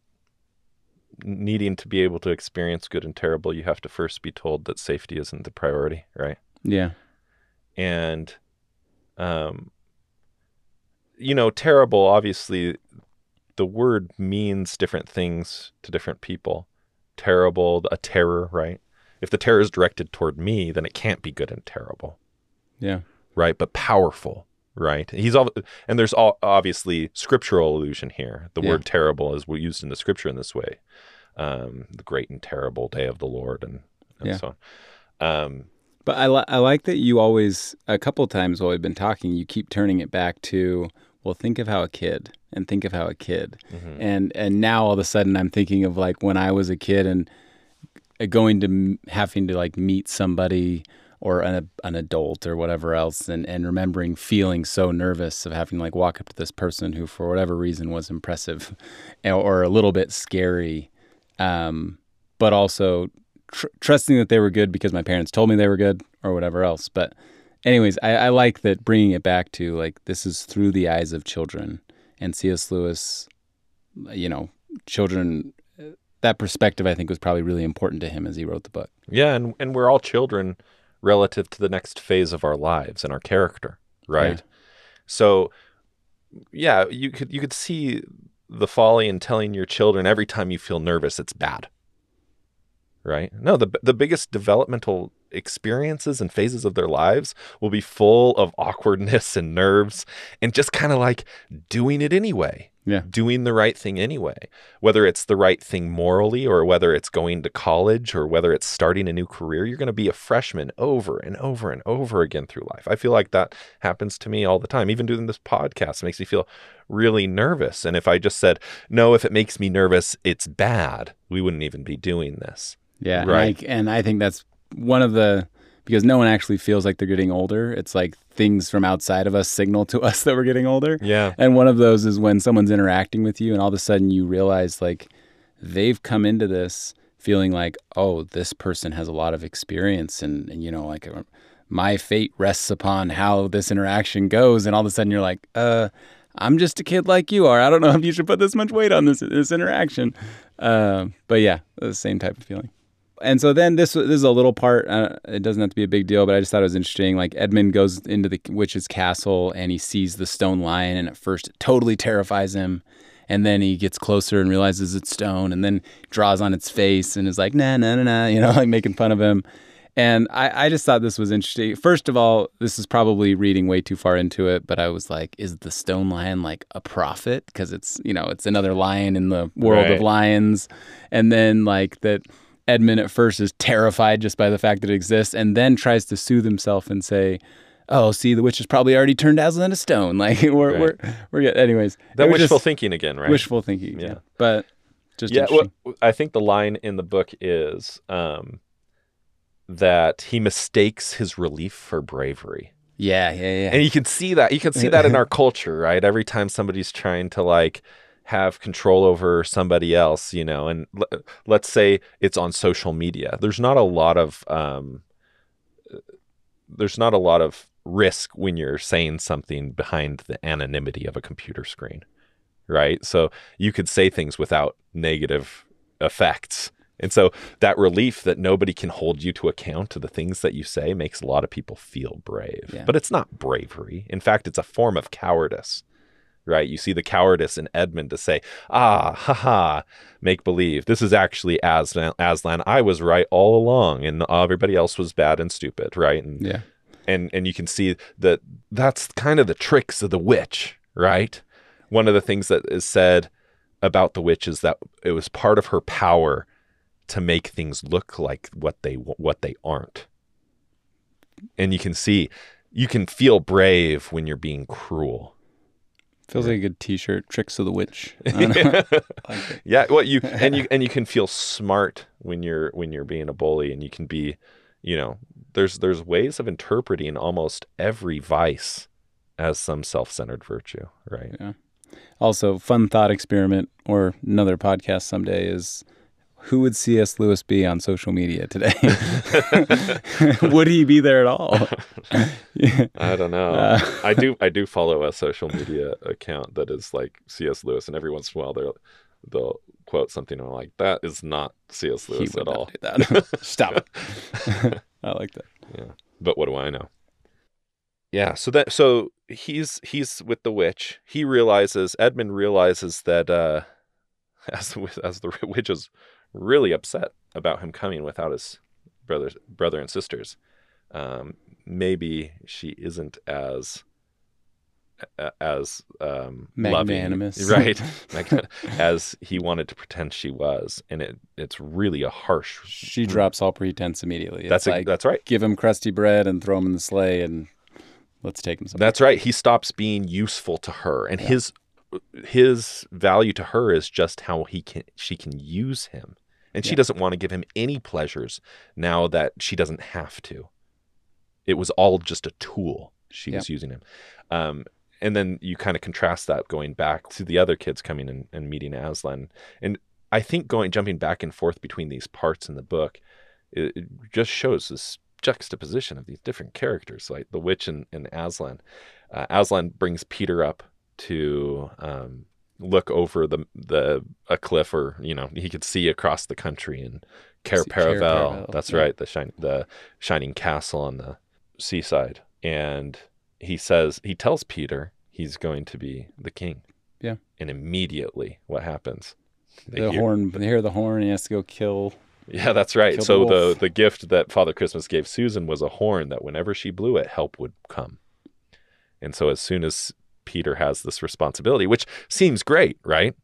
needing to be able to experience good and terrible, you have to first be told that safety isn't the priority, right? Yeah And um you know, terrible obviously the word means different things to different people. Terrible, a terror, right? If the terror is directed toward me, then it can't be good and terrible, Yeah. right? But powerful, right? He's all, and there's all, obviously scriptural allusion here. The Yeah. word terrible is used in the scripture in this way, um, the great and terrible day of the Lord, and, and Yeah. so on. Um, But I, li- I like that you always, a couple times while we've been talking, you keep turning it back to, well, think of how a kid and think of how a kid. mhm. And, and now all of a sudden I'm thinking of like when I was a kid and uh, going to m- having to like meet somebody or an, an adult or whatever else and, and remembering feeling so nervous of having to like walk up to this person who for whatever reason was impressive or, or a little bit scary um, but also tr- trusting that they were good because my parents told me they were good or whatever else but anyways I, I like that bringing it back to like this is through the eyes of children and cs lewis you know children that perspective i think was probably really important to him as he wrote the book Yeah, and and we're all children relative to the next phase of our lives and our character, right? Yeah. So yeah, you could you could see the folly in telling your children every time you feel nervous it's bad. Right? No, the the biggest developmental experiences and phases of their lives will be full of awkwardness and nerves and just kind of like doing it anyway yeah doing the right thing anyway, whether it's the right thing morally or whether it's going to college or whether it's starting a new career, you're going to be a freshman over and over and over again through life. I feel like that happens to me all the time. Even doing this podcast makes me feel really nervous. And if I just said, no, if it makes me nervous, it's bad, we wouldn't even be doing this. Yeah, Right. And I, and I think that's one of the because no one actually feels like they're getting older. It's like things from outside of us signal to us that we're getting older. Yeah. And one of those is when someone's interacting with you, and all of a sudden you realize like they've come into this feeling like, oh, this person has a lot of experience, and, and you know, like uh, my fate rests upon how this interaction goes, and all of a sudden you're like, uh. I'm just a kid like you are. I don't know if you should put this much weight on this this interaction. Uh, but yeah, the same type of feeling and so then this this is a little part. Uh, it doesn't have to be a big deal, but I just thought it was interesting. Like Edmund goes into the witch's castle and he sees the stone lion, and at first it totally terrifies him. And then he gets closer and realizes it's stone, and then draws on its face and is like, nah, nah, nah, nah, you know, like making fun of him. And I, I just thought this was interesting. First of all, this is probably reading way too far into it, but I was like, is the stone lion like a prophet? Because it's, you know, it's another lion in the world Right. of lions. And then like that Edmund at first is terrified just by the fact that it exists and then tries to soothe himself and say, Oh, see, the witch has probably already turned Aslan to stone. Like we're Right. we're we're good. Anyways, That wishful thinking again, right? wishful thinking. Yeah. Yeah. But just yeah, well, I think the line in the book is um, that he mistakes his relief for bravery. yeah, yeah, yeah. And you can see that. You can see that in our culture, right? Every time somebody's trying to like have control over somebody else, you know, and l- let's say it's on social media. There's not a lot of um there's not a lot of risk when you're saying something behind the anonymity of a computer screen, right? So you could say things without negative effects. And so that relief that nobody can hold you to account to the things that you say makes a lot of people feel brave. Yeah. But it's not bravery. In fact, it's a form of cowardice. Right? You see the cowardice in Edmund to say, ah, haha, make believe. This is actually Aslan. Aslan. I was right all along, and everybody else was bad and stupid, right? And yeah. and and you can see that that's kind of the tricks of the witch, right? One of the things that is said about the witch is that it was part of her power to make things look like what they what they aren't. And you can see you can feel brave when you're being cruel. Feels like a good T-shirt. Tricks of the witch. I. Like yeah, well you and you and you can feel smart when you're when you're being a bully and you can be, you know, there's there's ways of interpreting almost every vice as some self-centered virtue, right? Yeah. Also, fun thought experiment or another podcast someday is who would C.S. Lewis be on social media today? would he be there at all? Yeah. I don't know. Uh, I do I do follow a social media account that is like C.S. Lewis and every once in a while they'll they'll quote something and I'm like, that is not C.S. Lewis at all. Stop it. I like that. Yeah, but what do I know? Yeah, so that so he's he's with the witch. He realizes Edmund realizes that uh as the, as the witch is really upset about him coming without his brothers, brother and sisters. Um, maybe she isn't as as um, Magnanimous. loving, right? As he wanted to pretend she was, and it it's really a harsh. She drops all pretense immediately. It's That's a, like that's right. give him crusty bread and throw him in the sleigh and let's take him somewhere. That's right. He stops being useful to her, and his his value to her is just how he can she can use him, and she Yeah. doesn't want to give him any pleasures now that she doesn't have to. It was all just a tool she was using him, um, and then you kind of contrast that going back to the other kids coming and, and meeting Aslan, and I think going jumping back and forth between these parts in the book, it, it just shows this juxtaposition of these different characters, like the witch and, and Aslan. Uh, Aslan brings Peter up to um, look over the the a cliff, or you know, he could see across the country and Cair See Paravel. That's yeah. right, the shine, the shining castle on the seaside, and he says he tells Peter he's going to be the king. Yeah. and immediately, what happens? They the hear- horn they hear the horn he has to go kill yeah, that's right. Kill the so the, wolf. the gift that Father Christmas gave Susan was a horn that whenever she blew it, help would come. And so as soon as Peter has this responsibility, which seems great, right?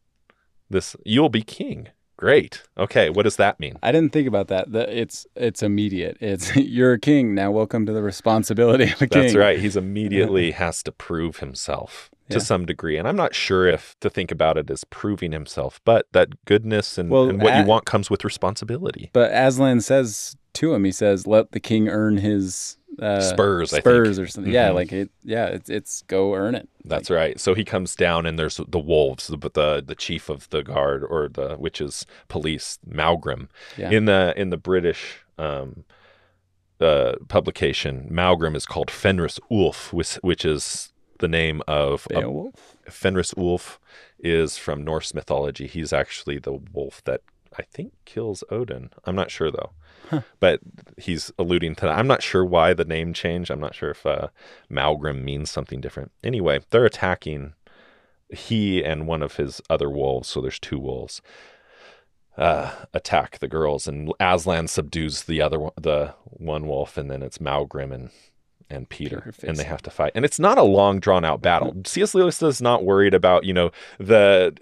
This you'll be king. Great. Okay, what does that mean? I didn't think about that. The, it's it's immediate. It's you're a king now. Welcome to the responsibility of a king. That's right. He's immediately has to prove himself to Yeah. some degree. And I'm not sure if to think about it as proving himself, but that goodness and, Well, and what you want comes with responsibility. But Aslan says to him, he says, "Let the king earn his uh, Spurs, I think. spurs or something." Yeah, Mhm. like it. Yeah, it's it's go earn it. That's right. So he comes down, and there's the wolves, the the, the chief of the guard or the witches police, Maugrim. Yeah. In the in the British um, uh, publication, Maugrim is called Fenris Ulf, which, which is the name of a, Fenris Ulf is from Norse mythology. He's actually the wolf that I think kills Odin. I'm not sure though. But he's alluding to that. I'm not sure why the name changed. I'm not sure if uh, Maugrim means something different. Anyway, they're attacking he and one of his other wolves. So there's two wolves. Uh, attack the girls, and Aslan subdues the other one, the one wolf, and then it's Maugrim and and Peter, Peter and they have to fight. And it's not a long drawn out battle. C.S. Lewis is not worried about you know the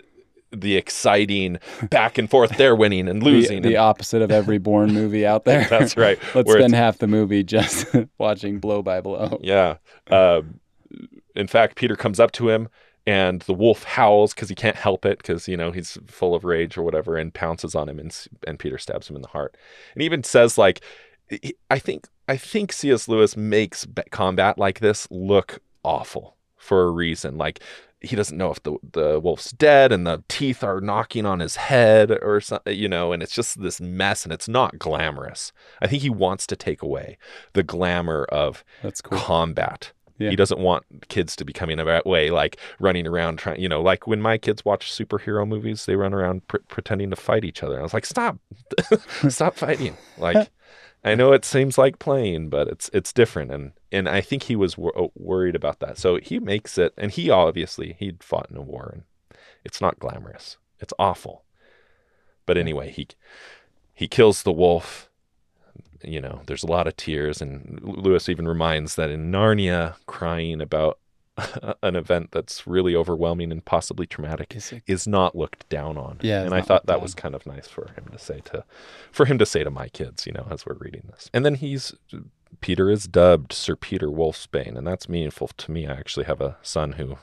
the exciting back and forth. They're winning and losing. the and- opposite of every Bourne movie out there. That's right. Let's Where spend it's- half the movie just watching blow by blow. Yeah. Um, in fact, Peter comes up to him and the wolf howls because he can't help it because, you know, he's full of rage or whatever and pounces on him and, and Peter stabs him in the heart. And even says, like, I think, I think C.S. Lewis makes combat like this look awful for a reason. Like, he doesn't know if the, the wolf's dead and the teeth are knocking on his head or something, you know, and it's just this mess and it's not glamorous. I think he wants to take away the glamour of That's cool. combat. Yeah. He doesn't want kids to be coming that way, like running around trying, you know, like when my kids watch superhero movies, they run around pr- pretending to fight each other. I was like, stop, stop fighting. Like, I know it seems like playing, but it's it's different, and and I think he was wor- oh, worried about that. So he makes it, and he obviously he'd fought in a war, and it's not glamorous. It's awful. But anyway, he he kills the wolf you know, there's a lot of tears, and Lewis even reminds that in Narnia, crying about an event that's really overwhelming and possibly traumatic Is it- is not looked down on. Yeah, and I thought that down. was kind of nice for him to say to, for him to say to my kids, you know, as we're reading this. And then he's Peter is dubbed Sir Peter Wolfsbane, and that's meaningful to me. I actually have a son who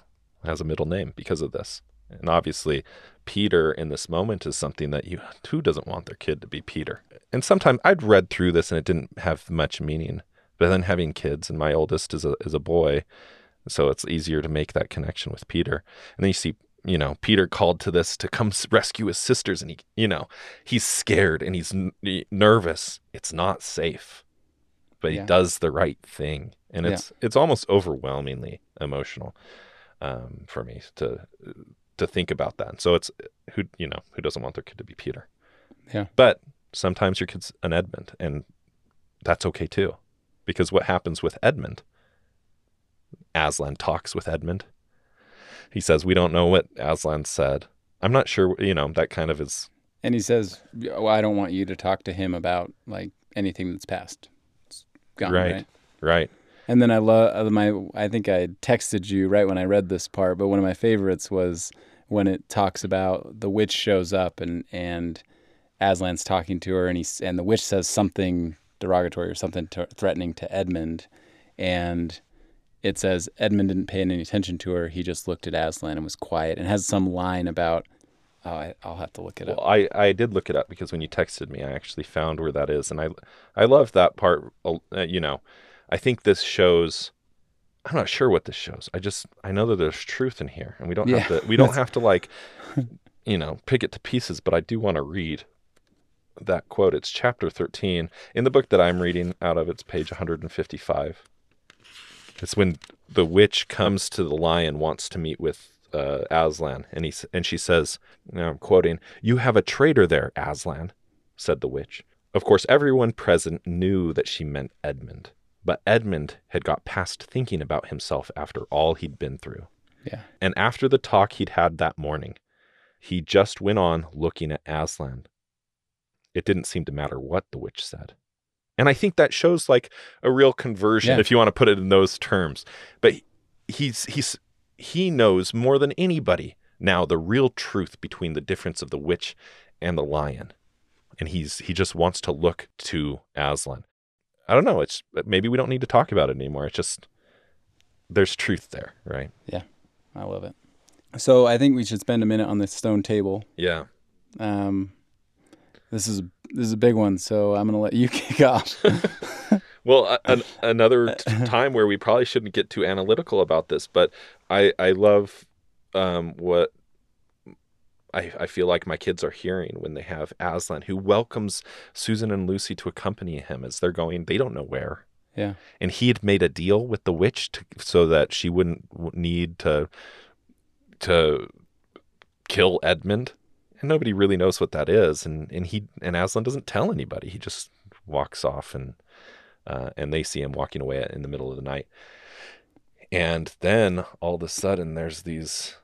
has a middle name because of this. And obviously, Peter in this moment is something that you who doesn't want their kid to be Peter. And sometimes I'd read through this and it didn't have much meaning. But then having kids, and my oldest is a is a boy, so it's easier to make that connection with Peter. And then you see, you know, Peter called to this to come rescue his sisters, and he, you know, he's scared and he's n- nervous. It's not safe, but Yeah. he does the right thing, and Yeah. it's it's almost overwhelmingly emotional um, for me to to think about that. And So it's who you know who doesn't want their kid to be Peter. Yeah. But sometimes your kid's an Edmund, and that's okay too, because what happens with Edmund? Aslan talks with Edmund. He says, "We don't know what Aslan said." I'm not sure. You know that kind of is And he says, well, "I don't want you to talk to him about like anything that's past. It's gone, Right. right? Right. And then I love uh, my. I think I texted you right when I read this part, but one of my favorites was when it talks about the witch shows up and and Aslan's talking to her, and he and the witch says something derogatory or something to, threatening to Edmund, and it says Edmund didn't pay any attention to her. He just looked at Aslan and was quiet, and has some line about. Oh, I, I'll have to look it Well, up. I, I did look it up because when you texted me, I actually found where that is, and I I love that part. Uh, you know, I think this shows. I'm not sure what this shows. I just I know that there's truth in here, and we don't have to we don't have to like, you know, pick it to pieces. But I do want to read that quote. It's chapter 13 in the book that I'm reading out of. It's page 155. It's when the witch comes to the lion, wants to meet with uh, Aslan, and he and she says, now I'm quoting, "You have a traitor there, Aslan," said the witch. Of course, everyone present knew that she meant Edmund, but Edmund had got past thinking about himself after all he'd been through. Yeah. And after the talk he'd had that morning, he just went on looking at Aslan. It didn't seem to matter what the witch said. And I think that shows like a real conversion, Yeah. if you want to put it in those terms. But he's he's he knows more than anybody now the real truth between the difference of the witch and the lion. And he's he just wants to look to Aslan. I don't know, it's maybe we don't need to talk about it anymore. It's just there's truth there, right? Yeah. I love it. So I think we should spend a minute on this stone table. Yeah. Um, this is this is a big one, so I'm gonna let you kick off. Well, an, another t- time where we probably shouldn't get too analytical about this, but I I love um, what I I feel like my kids are hearing when they have Aslan, who welcomes Susan and Lucy to accompany him as they're going. They don't know where, yeah, and he had made a deal with the witch to, so that she wouldn't need to to kill Edmund. And nobody really knows what that is, and and he and Aslan doesn't tell anybody. He just walks off and uh, and they see him walking away in the middle of the night. And then all of a sudden, there's these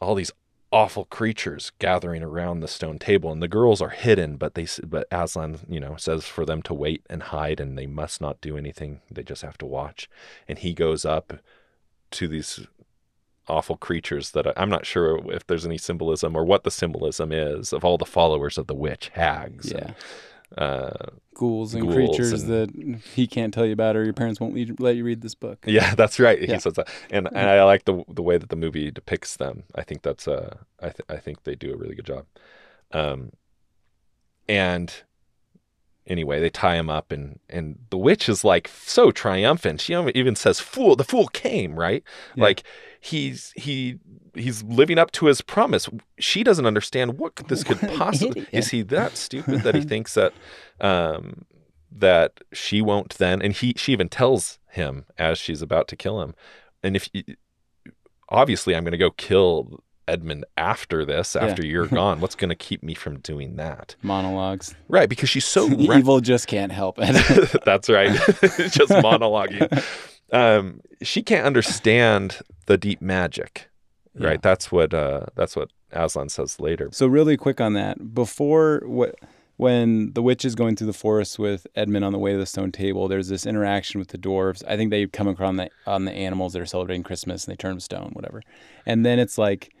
all these awful creatures gathering around the stone table, and the girls are hidden. But they but Aslan, you know, says for them to wait and hide, and they must not do anything. They just have to watch. And he goes up to these awful creatures that I, I'm not sure if there's any symbolism or what the symbolism is of all the followers of the witch hags. yeah. and, uh, Ghouls and Ghouls creatures and- that he can't tell you about, or your parents won't lead, let you read this book. Yeah, that's right. He says that, and, and I like the the way that the movie depicts them. I think that's uh, I th- I think they do a really good job. Um, and anyway, they tie him up, and and the witch is like so triumphant. She even says, "Fool, the fool came!" Right? Yeah. Like he's he he's living up to his promise. She doesn't understand what this could What possibly. Is he that stupid that he thinks that um that she won't then? And he she even tells him as she's about to kill him. And if obviously I'm going to go kill Edmund after this, Yeah. after you're gone. What's going to keep me from doing that? Monologues. Right, because she's so Evil just can't help it. That's right. Just monologuing. Um, she can't understand the deep magic. Right. Yeah. That's what uh, that's what Aslan says later. So really quick on that, before what when the witch is going through the forest with Edmund on the way to the stone table, there's this interaction with the dwarves. I think they come across the on the animals that are celebrating Christmas and they turn them stone, whatever. And then it's like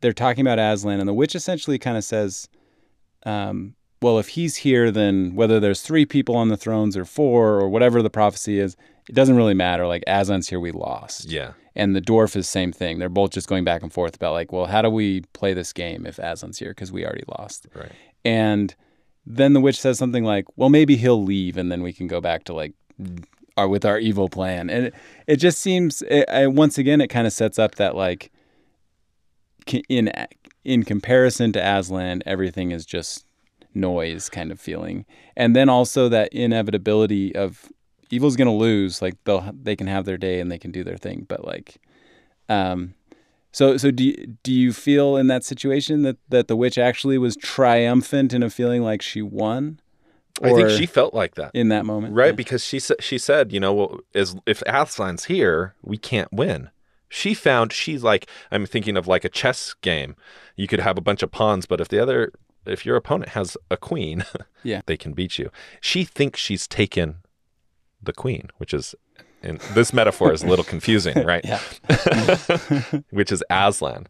they're talking about Aslan, and the witch essentially kind of says, um, "Well, if he's here, then whether there's three people on the thrones or four or whatever the prophecy is, it doesn't really matter. Like Aslan's here, we lost." Yeah. and the dwarf is same thing. They're both just going back and forth about like, well, how do we play this game if Aslan's here because we already lost? Right. And then the witch says something like, well, maybe he'll leave and then we can go back to like our with our evil plan. And it, it just seems it, I, once again it kind of sets up that like in in comparison to Aslan, everything is just noise kind of feeling. And then also that inevitability of evil's going to lose like they'll they can have their day and they can do their thing but like um so so do you, do you feel in that situation that that the witch actually was triumphant in a feeling like she won I think she felt like that. in that moment Right, Yeah. because she said she said, you know, well, as if Aslan's here, we can't win. She found she's like I'm thinking of like a chess game. You could have a bunch of pawns, but if the other if your opponent has a queen, Yeah. they can beat you. She thinks she's taken the queen, which is and this metaphor is a little confusing, right? Yeah. which is Aslan.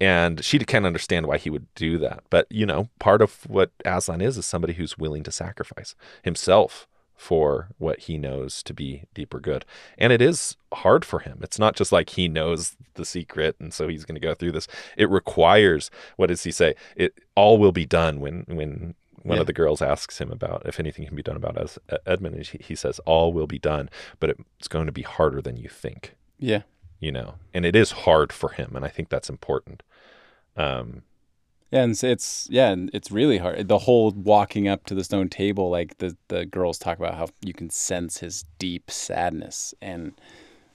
And she can't understand why he would do that. But, you know, part of what Aslan is is somebody who's willing to sacrifice himself for what he knows to be deeper good. And it is hard for him. It's not just like he knows the secret and so he's going to go through this. It requires what does he say? It all will be done when when one Yeah. of the girls asks him about if anything can be done about as Edmund and he, he says all will be done, but it's going to be harder than you think Yeah. you know, and it is hard for him, and I think that's important. Um, Yeah, and it's, it's yeah, and it's really hard. The whole walking up to the stone table, like the the girls talk about how you can sense his deep sadness, and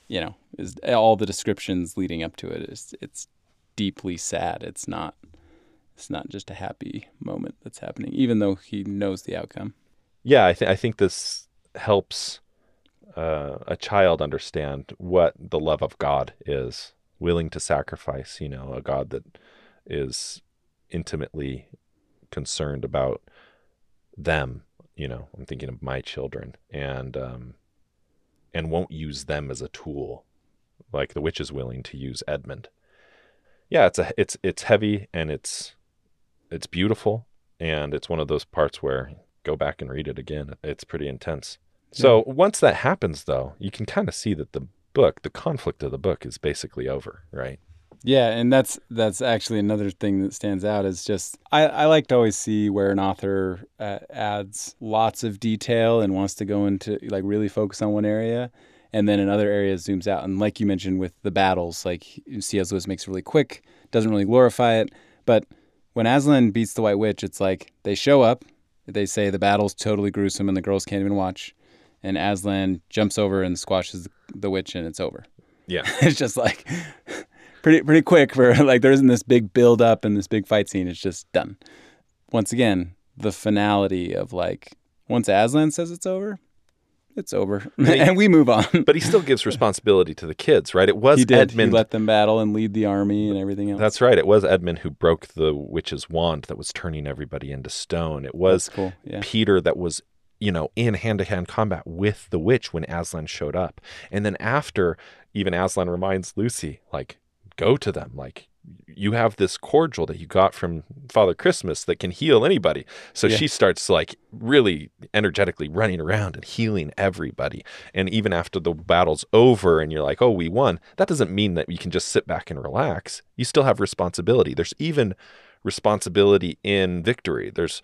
you know, is all the descriptions leading up to it is it's deeply sad. It's not it's not just a happy moment that's happening, even though he knows the outcome. yeah, I think I think this helps uh, a child understand what the love of God is, willing to sacrifice. You know, a God that is intimately concerned about them. You know, I'm thinking of my children, and um, and won't use them as a tool, like the witch is willing to use Edmund. Yeah, it's a it's it's heavy and it's it's beautiful, and it's one of those parts where go back and read it again. It's pretty intense. So once that happens, though, you can kind of see that the book, the conflict of the book, is basically over, right? Yeah, and that's that's actually another thing that stands out is just I, I like to always see where an author uh, adds lots of detail and wants to go into like really focus on one area, and then in other areas zooms out. And like you mentioned with the battles, like C.S. Lewis makes it really quick, doesn't really glorify it. But when Aslan beats the White Witch, it's like they show up, they say the battle's totally gruesome and the girls can't even watch, and Aslan jumps over and squashes the, witch and it's over Yeah. it's just like pretty pretty quick for like there isn't this big build up and this big fight scene. It's just done. Once again, the finality of like once Aslan says it's over, it's over, and we move on. but he still gives responsibility to the kids, right? It was he did. Edmund. He let them battle and lead the army and everything else. That's right. It was Edmund who broke the witch's wand that was turning everybody into stone. It was cool. Yeah. Peter that was, you know, in hand to hand combat with the witch when Aslan showed up. And then after, even Aslan reminds Lucy, like, go to them. Like, you have this cordial that you got from Father Christmas that can heal anybody. So Yeah. she starts like really energetically running around and healing everybody. And even after the battle's over and you're like, oh, we won, that doesn't mean that you can just sit back and relax. You still have responsibility. There's even responsibility in victory. There's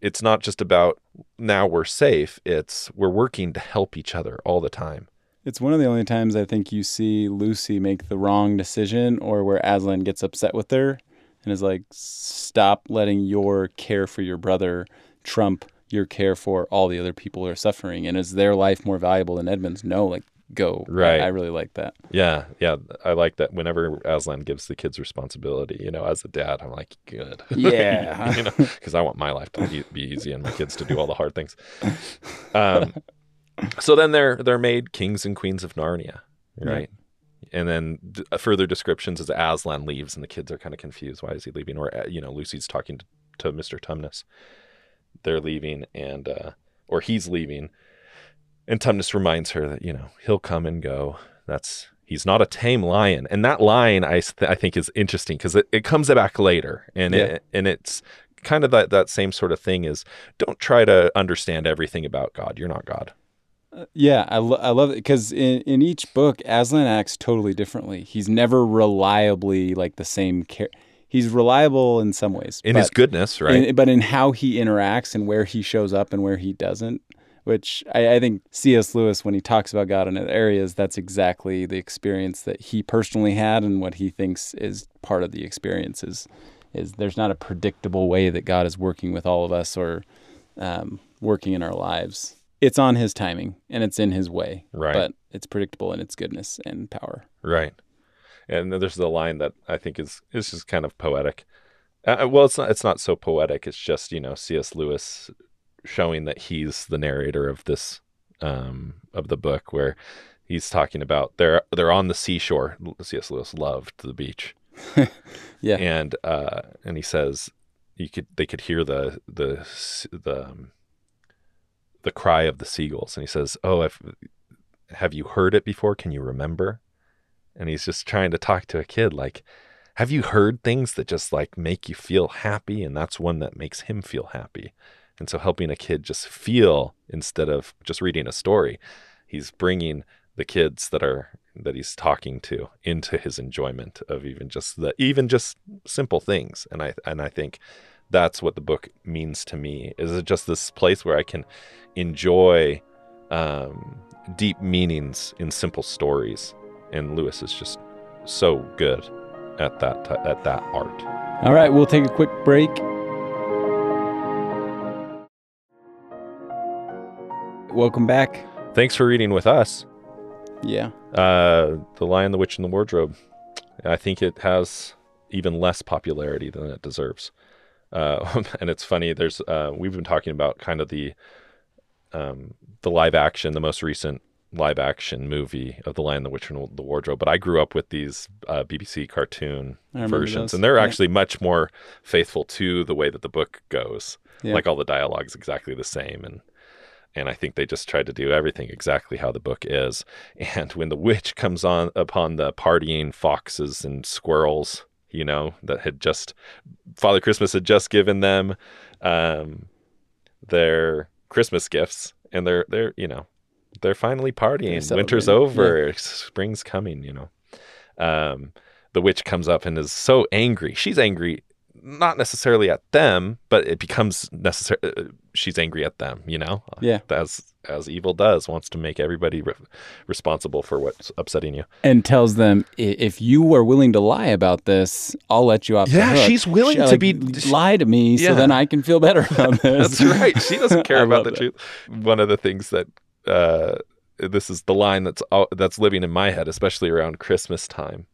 it's not just about now we're safe. It's we're working to help each other all the time. It's one of the only times I think you see Lucy make the wrong decision or where Aslan gets upset with her and is like, stop letting your care for your brother trump your care for all the other people who are suffering. And is their life more valuable than Edmund's? No, like, go. Right. I, really like that. Yeah, yeah. I like that whenever Aslan gives the kids responsibility, you know, as a dad, I'm like, good. Yeah. you know, because I want my life to be, be easy and my kids to do all the hard things. Um, so then they're they're made kings and queens of Narnia, right? And then d- further descriptions as Aslan leaves and the kids are kind of confused. Why is he leaving? Or uh, you know, Lucy's talking to, to Mr. Tumnus. They're leaving, and uh, or he's leaving, and Tumnus reminds her that you know he'll come and go. That's he's not a tame lion, and that line I I think is interesting because it, it comes back later, and Yeah. it, and it's kind of that that same sort of thing is don't try to understand everything about God. You're not God. Yeah, I, lo- I love it because in, in each book, Aslan acts totally differently. He's never reliably like the same care. He's reliable in some ways. In but- his goodness, right? in- but in how he interacts and where he shows up and where he doesn't, which I, I think C.S. Lewis, when he talks about God in other areas, that's exactly the experience that he personally had and what he thinks is part of the experience is, is there's not a predictable way that God is working with all of us or um, working in our lives. It's on his timing and it's in his way, Right. but it's predictable in its goodness and power. Right. And then there's the line that I think is is just kind of poetic. Uh, well, it's not it's not so poetic. It's just you know C.S. Lewis showing that he's the narrator of this um, of the book, where he's talking about they're they're on the seashore. C.S. Lewis loved the beach, Yeah. and uh, and he says you could they could hear the the the um, the cry of the seagulls, and he says, "Oh, if, have you heard it before? Can you remember?" And he's just trying to talk to a kid, like, "Have you heard things that just like make you feel happy?" And that's one that makes him feel happy. And so, helping a kid just feel instead of just reading a story, he's bringing the kids that are that he's talking to into his enjoyment of even just the even just simple things and i and i think that's what the book means to me is it just this place where i can enjoy um, deep meanings in simple stories and lewis is just so good at that t- at that art All right, we'll take a quick break. Welcome back. thanks for reading with us Yeah. uh, the lion the witch and the wardrobe i think it has even less popularity than it deserves uh, and it's funny there's uh, we've been talking about kind of the um, the live action the most recent live action movie of the lion the witch and the wardrobe but i grew up with these uh, bbc cartoon versions those. and they're Yeah. actually much more faithful to the way that the book goes Yeah. like all the dialogue's exactly the same and and I think they just tried to do everything exactly how the book is. And when the witch comes on upon the partying foxes and squirrels, you know, that had just Father Christmas had just given them um, their Christmas gifts, and they're they're you know they're finally partying. They're Winter's over, spring's coming. You know, um, the witch comes up and is so angry. She's angry not necessarily at them, but it becomes necessary. Uh, she's angry at them, you know. Yeah. as as evil does, wants to make everybody re- responsible for what's upsetting you. and tells them if you are willing to lie about this, I'll let you off. Yeah, hook." she's willing She- to like, be- lie to me, Yeah. so then I can feel better about this. That's right. She doesn't care about the that. truth. One of the things that uh, this is the line that's that's living in my head, especially around Christmas time,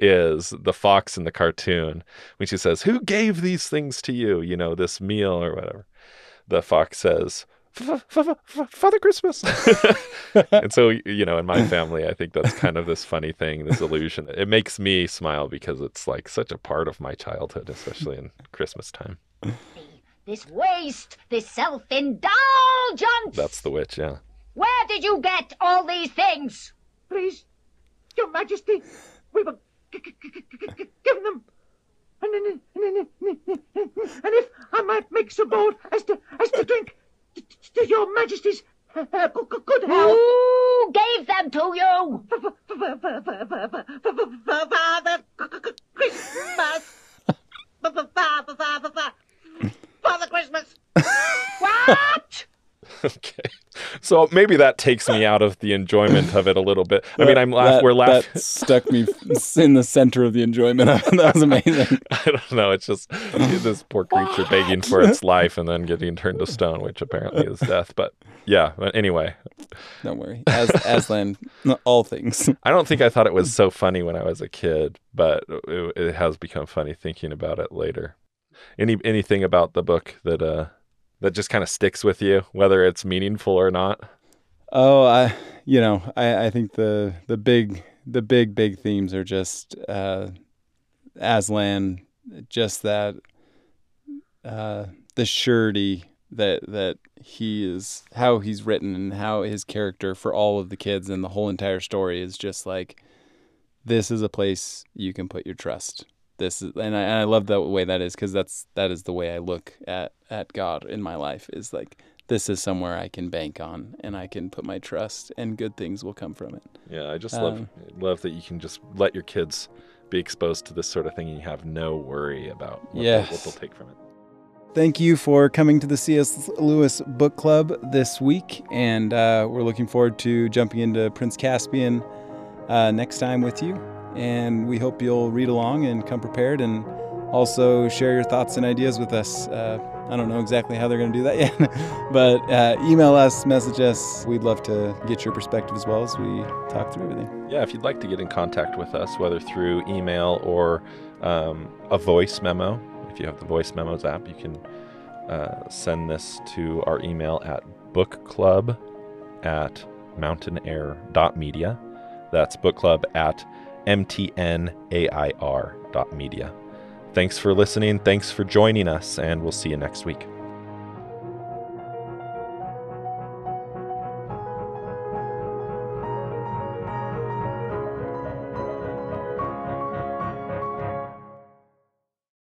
is the fox in the cartoon when she says, "Who gave these things to you? You know, this meal or whatever." The fox says. "F- f- f- Father Christmas. and so, you know, in my family, I think that's kind of this funny thing, this illusion. It makes me smile because it's like such a part of my childhood, especially in Christmas time. This waste, this self-indulgence. That's the witch, yeah. Where did you get all these things? Please, Your Majesty, we were g- g- g- g- g- given them. And, if I might make so bold as to as to drink to Your Majesty's uh, uh, good, good- good health. Who gave them to you? Father Christmas. Father Christmas. What? Okay. So maybe that takes me out of the enjoyment of it a little bit. I mean, I'm laugh- That- we're laughing. That stuck me in the center of the enjoyment. that was amazing. I don't know. It's just this poor creature begging for its life and then getting turned to stone, which apparently is death. But yeah, but anyway, Don't worry. As Aslan, all things. I don't think I thought it was so funny when I was a kid, but it, it has become funny thinking about it later. Any anything about the book that uh that just kind of sticks with you, whether it's meaningful or not? Oh, I, you know, I, I think the the big the big big themes are just uh, Aslan, just that uh, the surety that that he is how he's written and how his character for all of the kids and the whole entire story is just like this is a place you can put your trust. This is, and I, and I love the way that is because that's that is the way I look at at God in my life is like this is somewhere I can bank on and I can put my trust and good things will come from it. Yeah, I just love Um, love that you can just let your kids be exposed to this sort of thing and you have no worry about what, they'll, what they'll take from it. Thank you for coming to the C.S. Lewis Book Club this week, and uh, we're looking forward to jumping into Prince Caspian uh, next time with you. And we hope you'll read along and come prepared, and also share your thoughts and ideas with us. Uh, I don't know exactly how they're going to do that yet, but uh, email us, message us. We'd love to get your perspective as well as we talk through everything. Yeah, if you'd like to get in contact with us, whether through email or um, a voice memo, if you have the voice memos app, you can uh, send this to our email at bookclub at mountainair.media. That's bookclub at mtnair.media. Thanks for listening. Thanks for joining us, and we'll see you next week.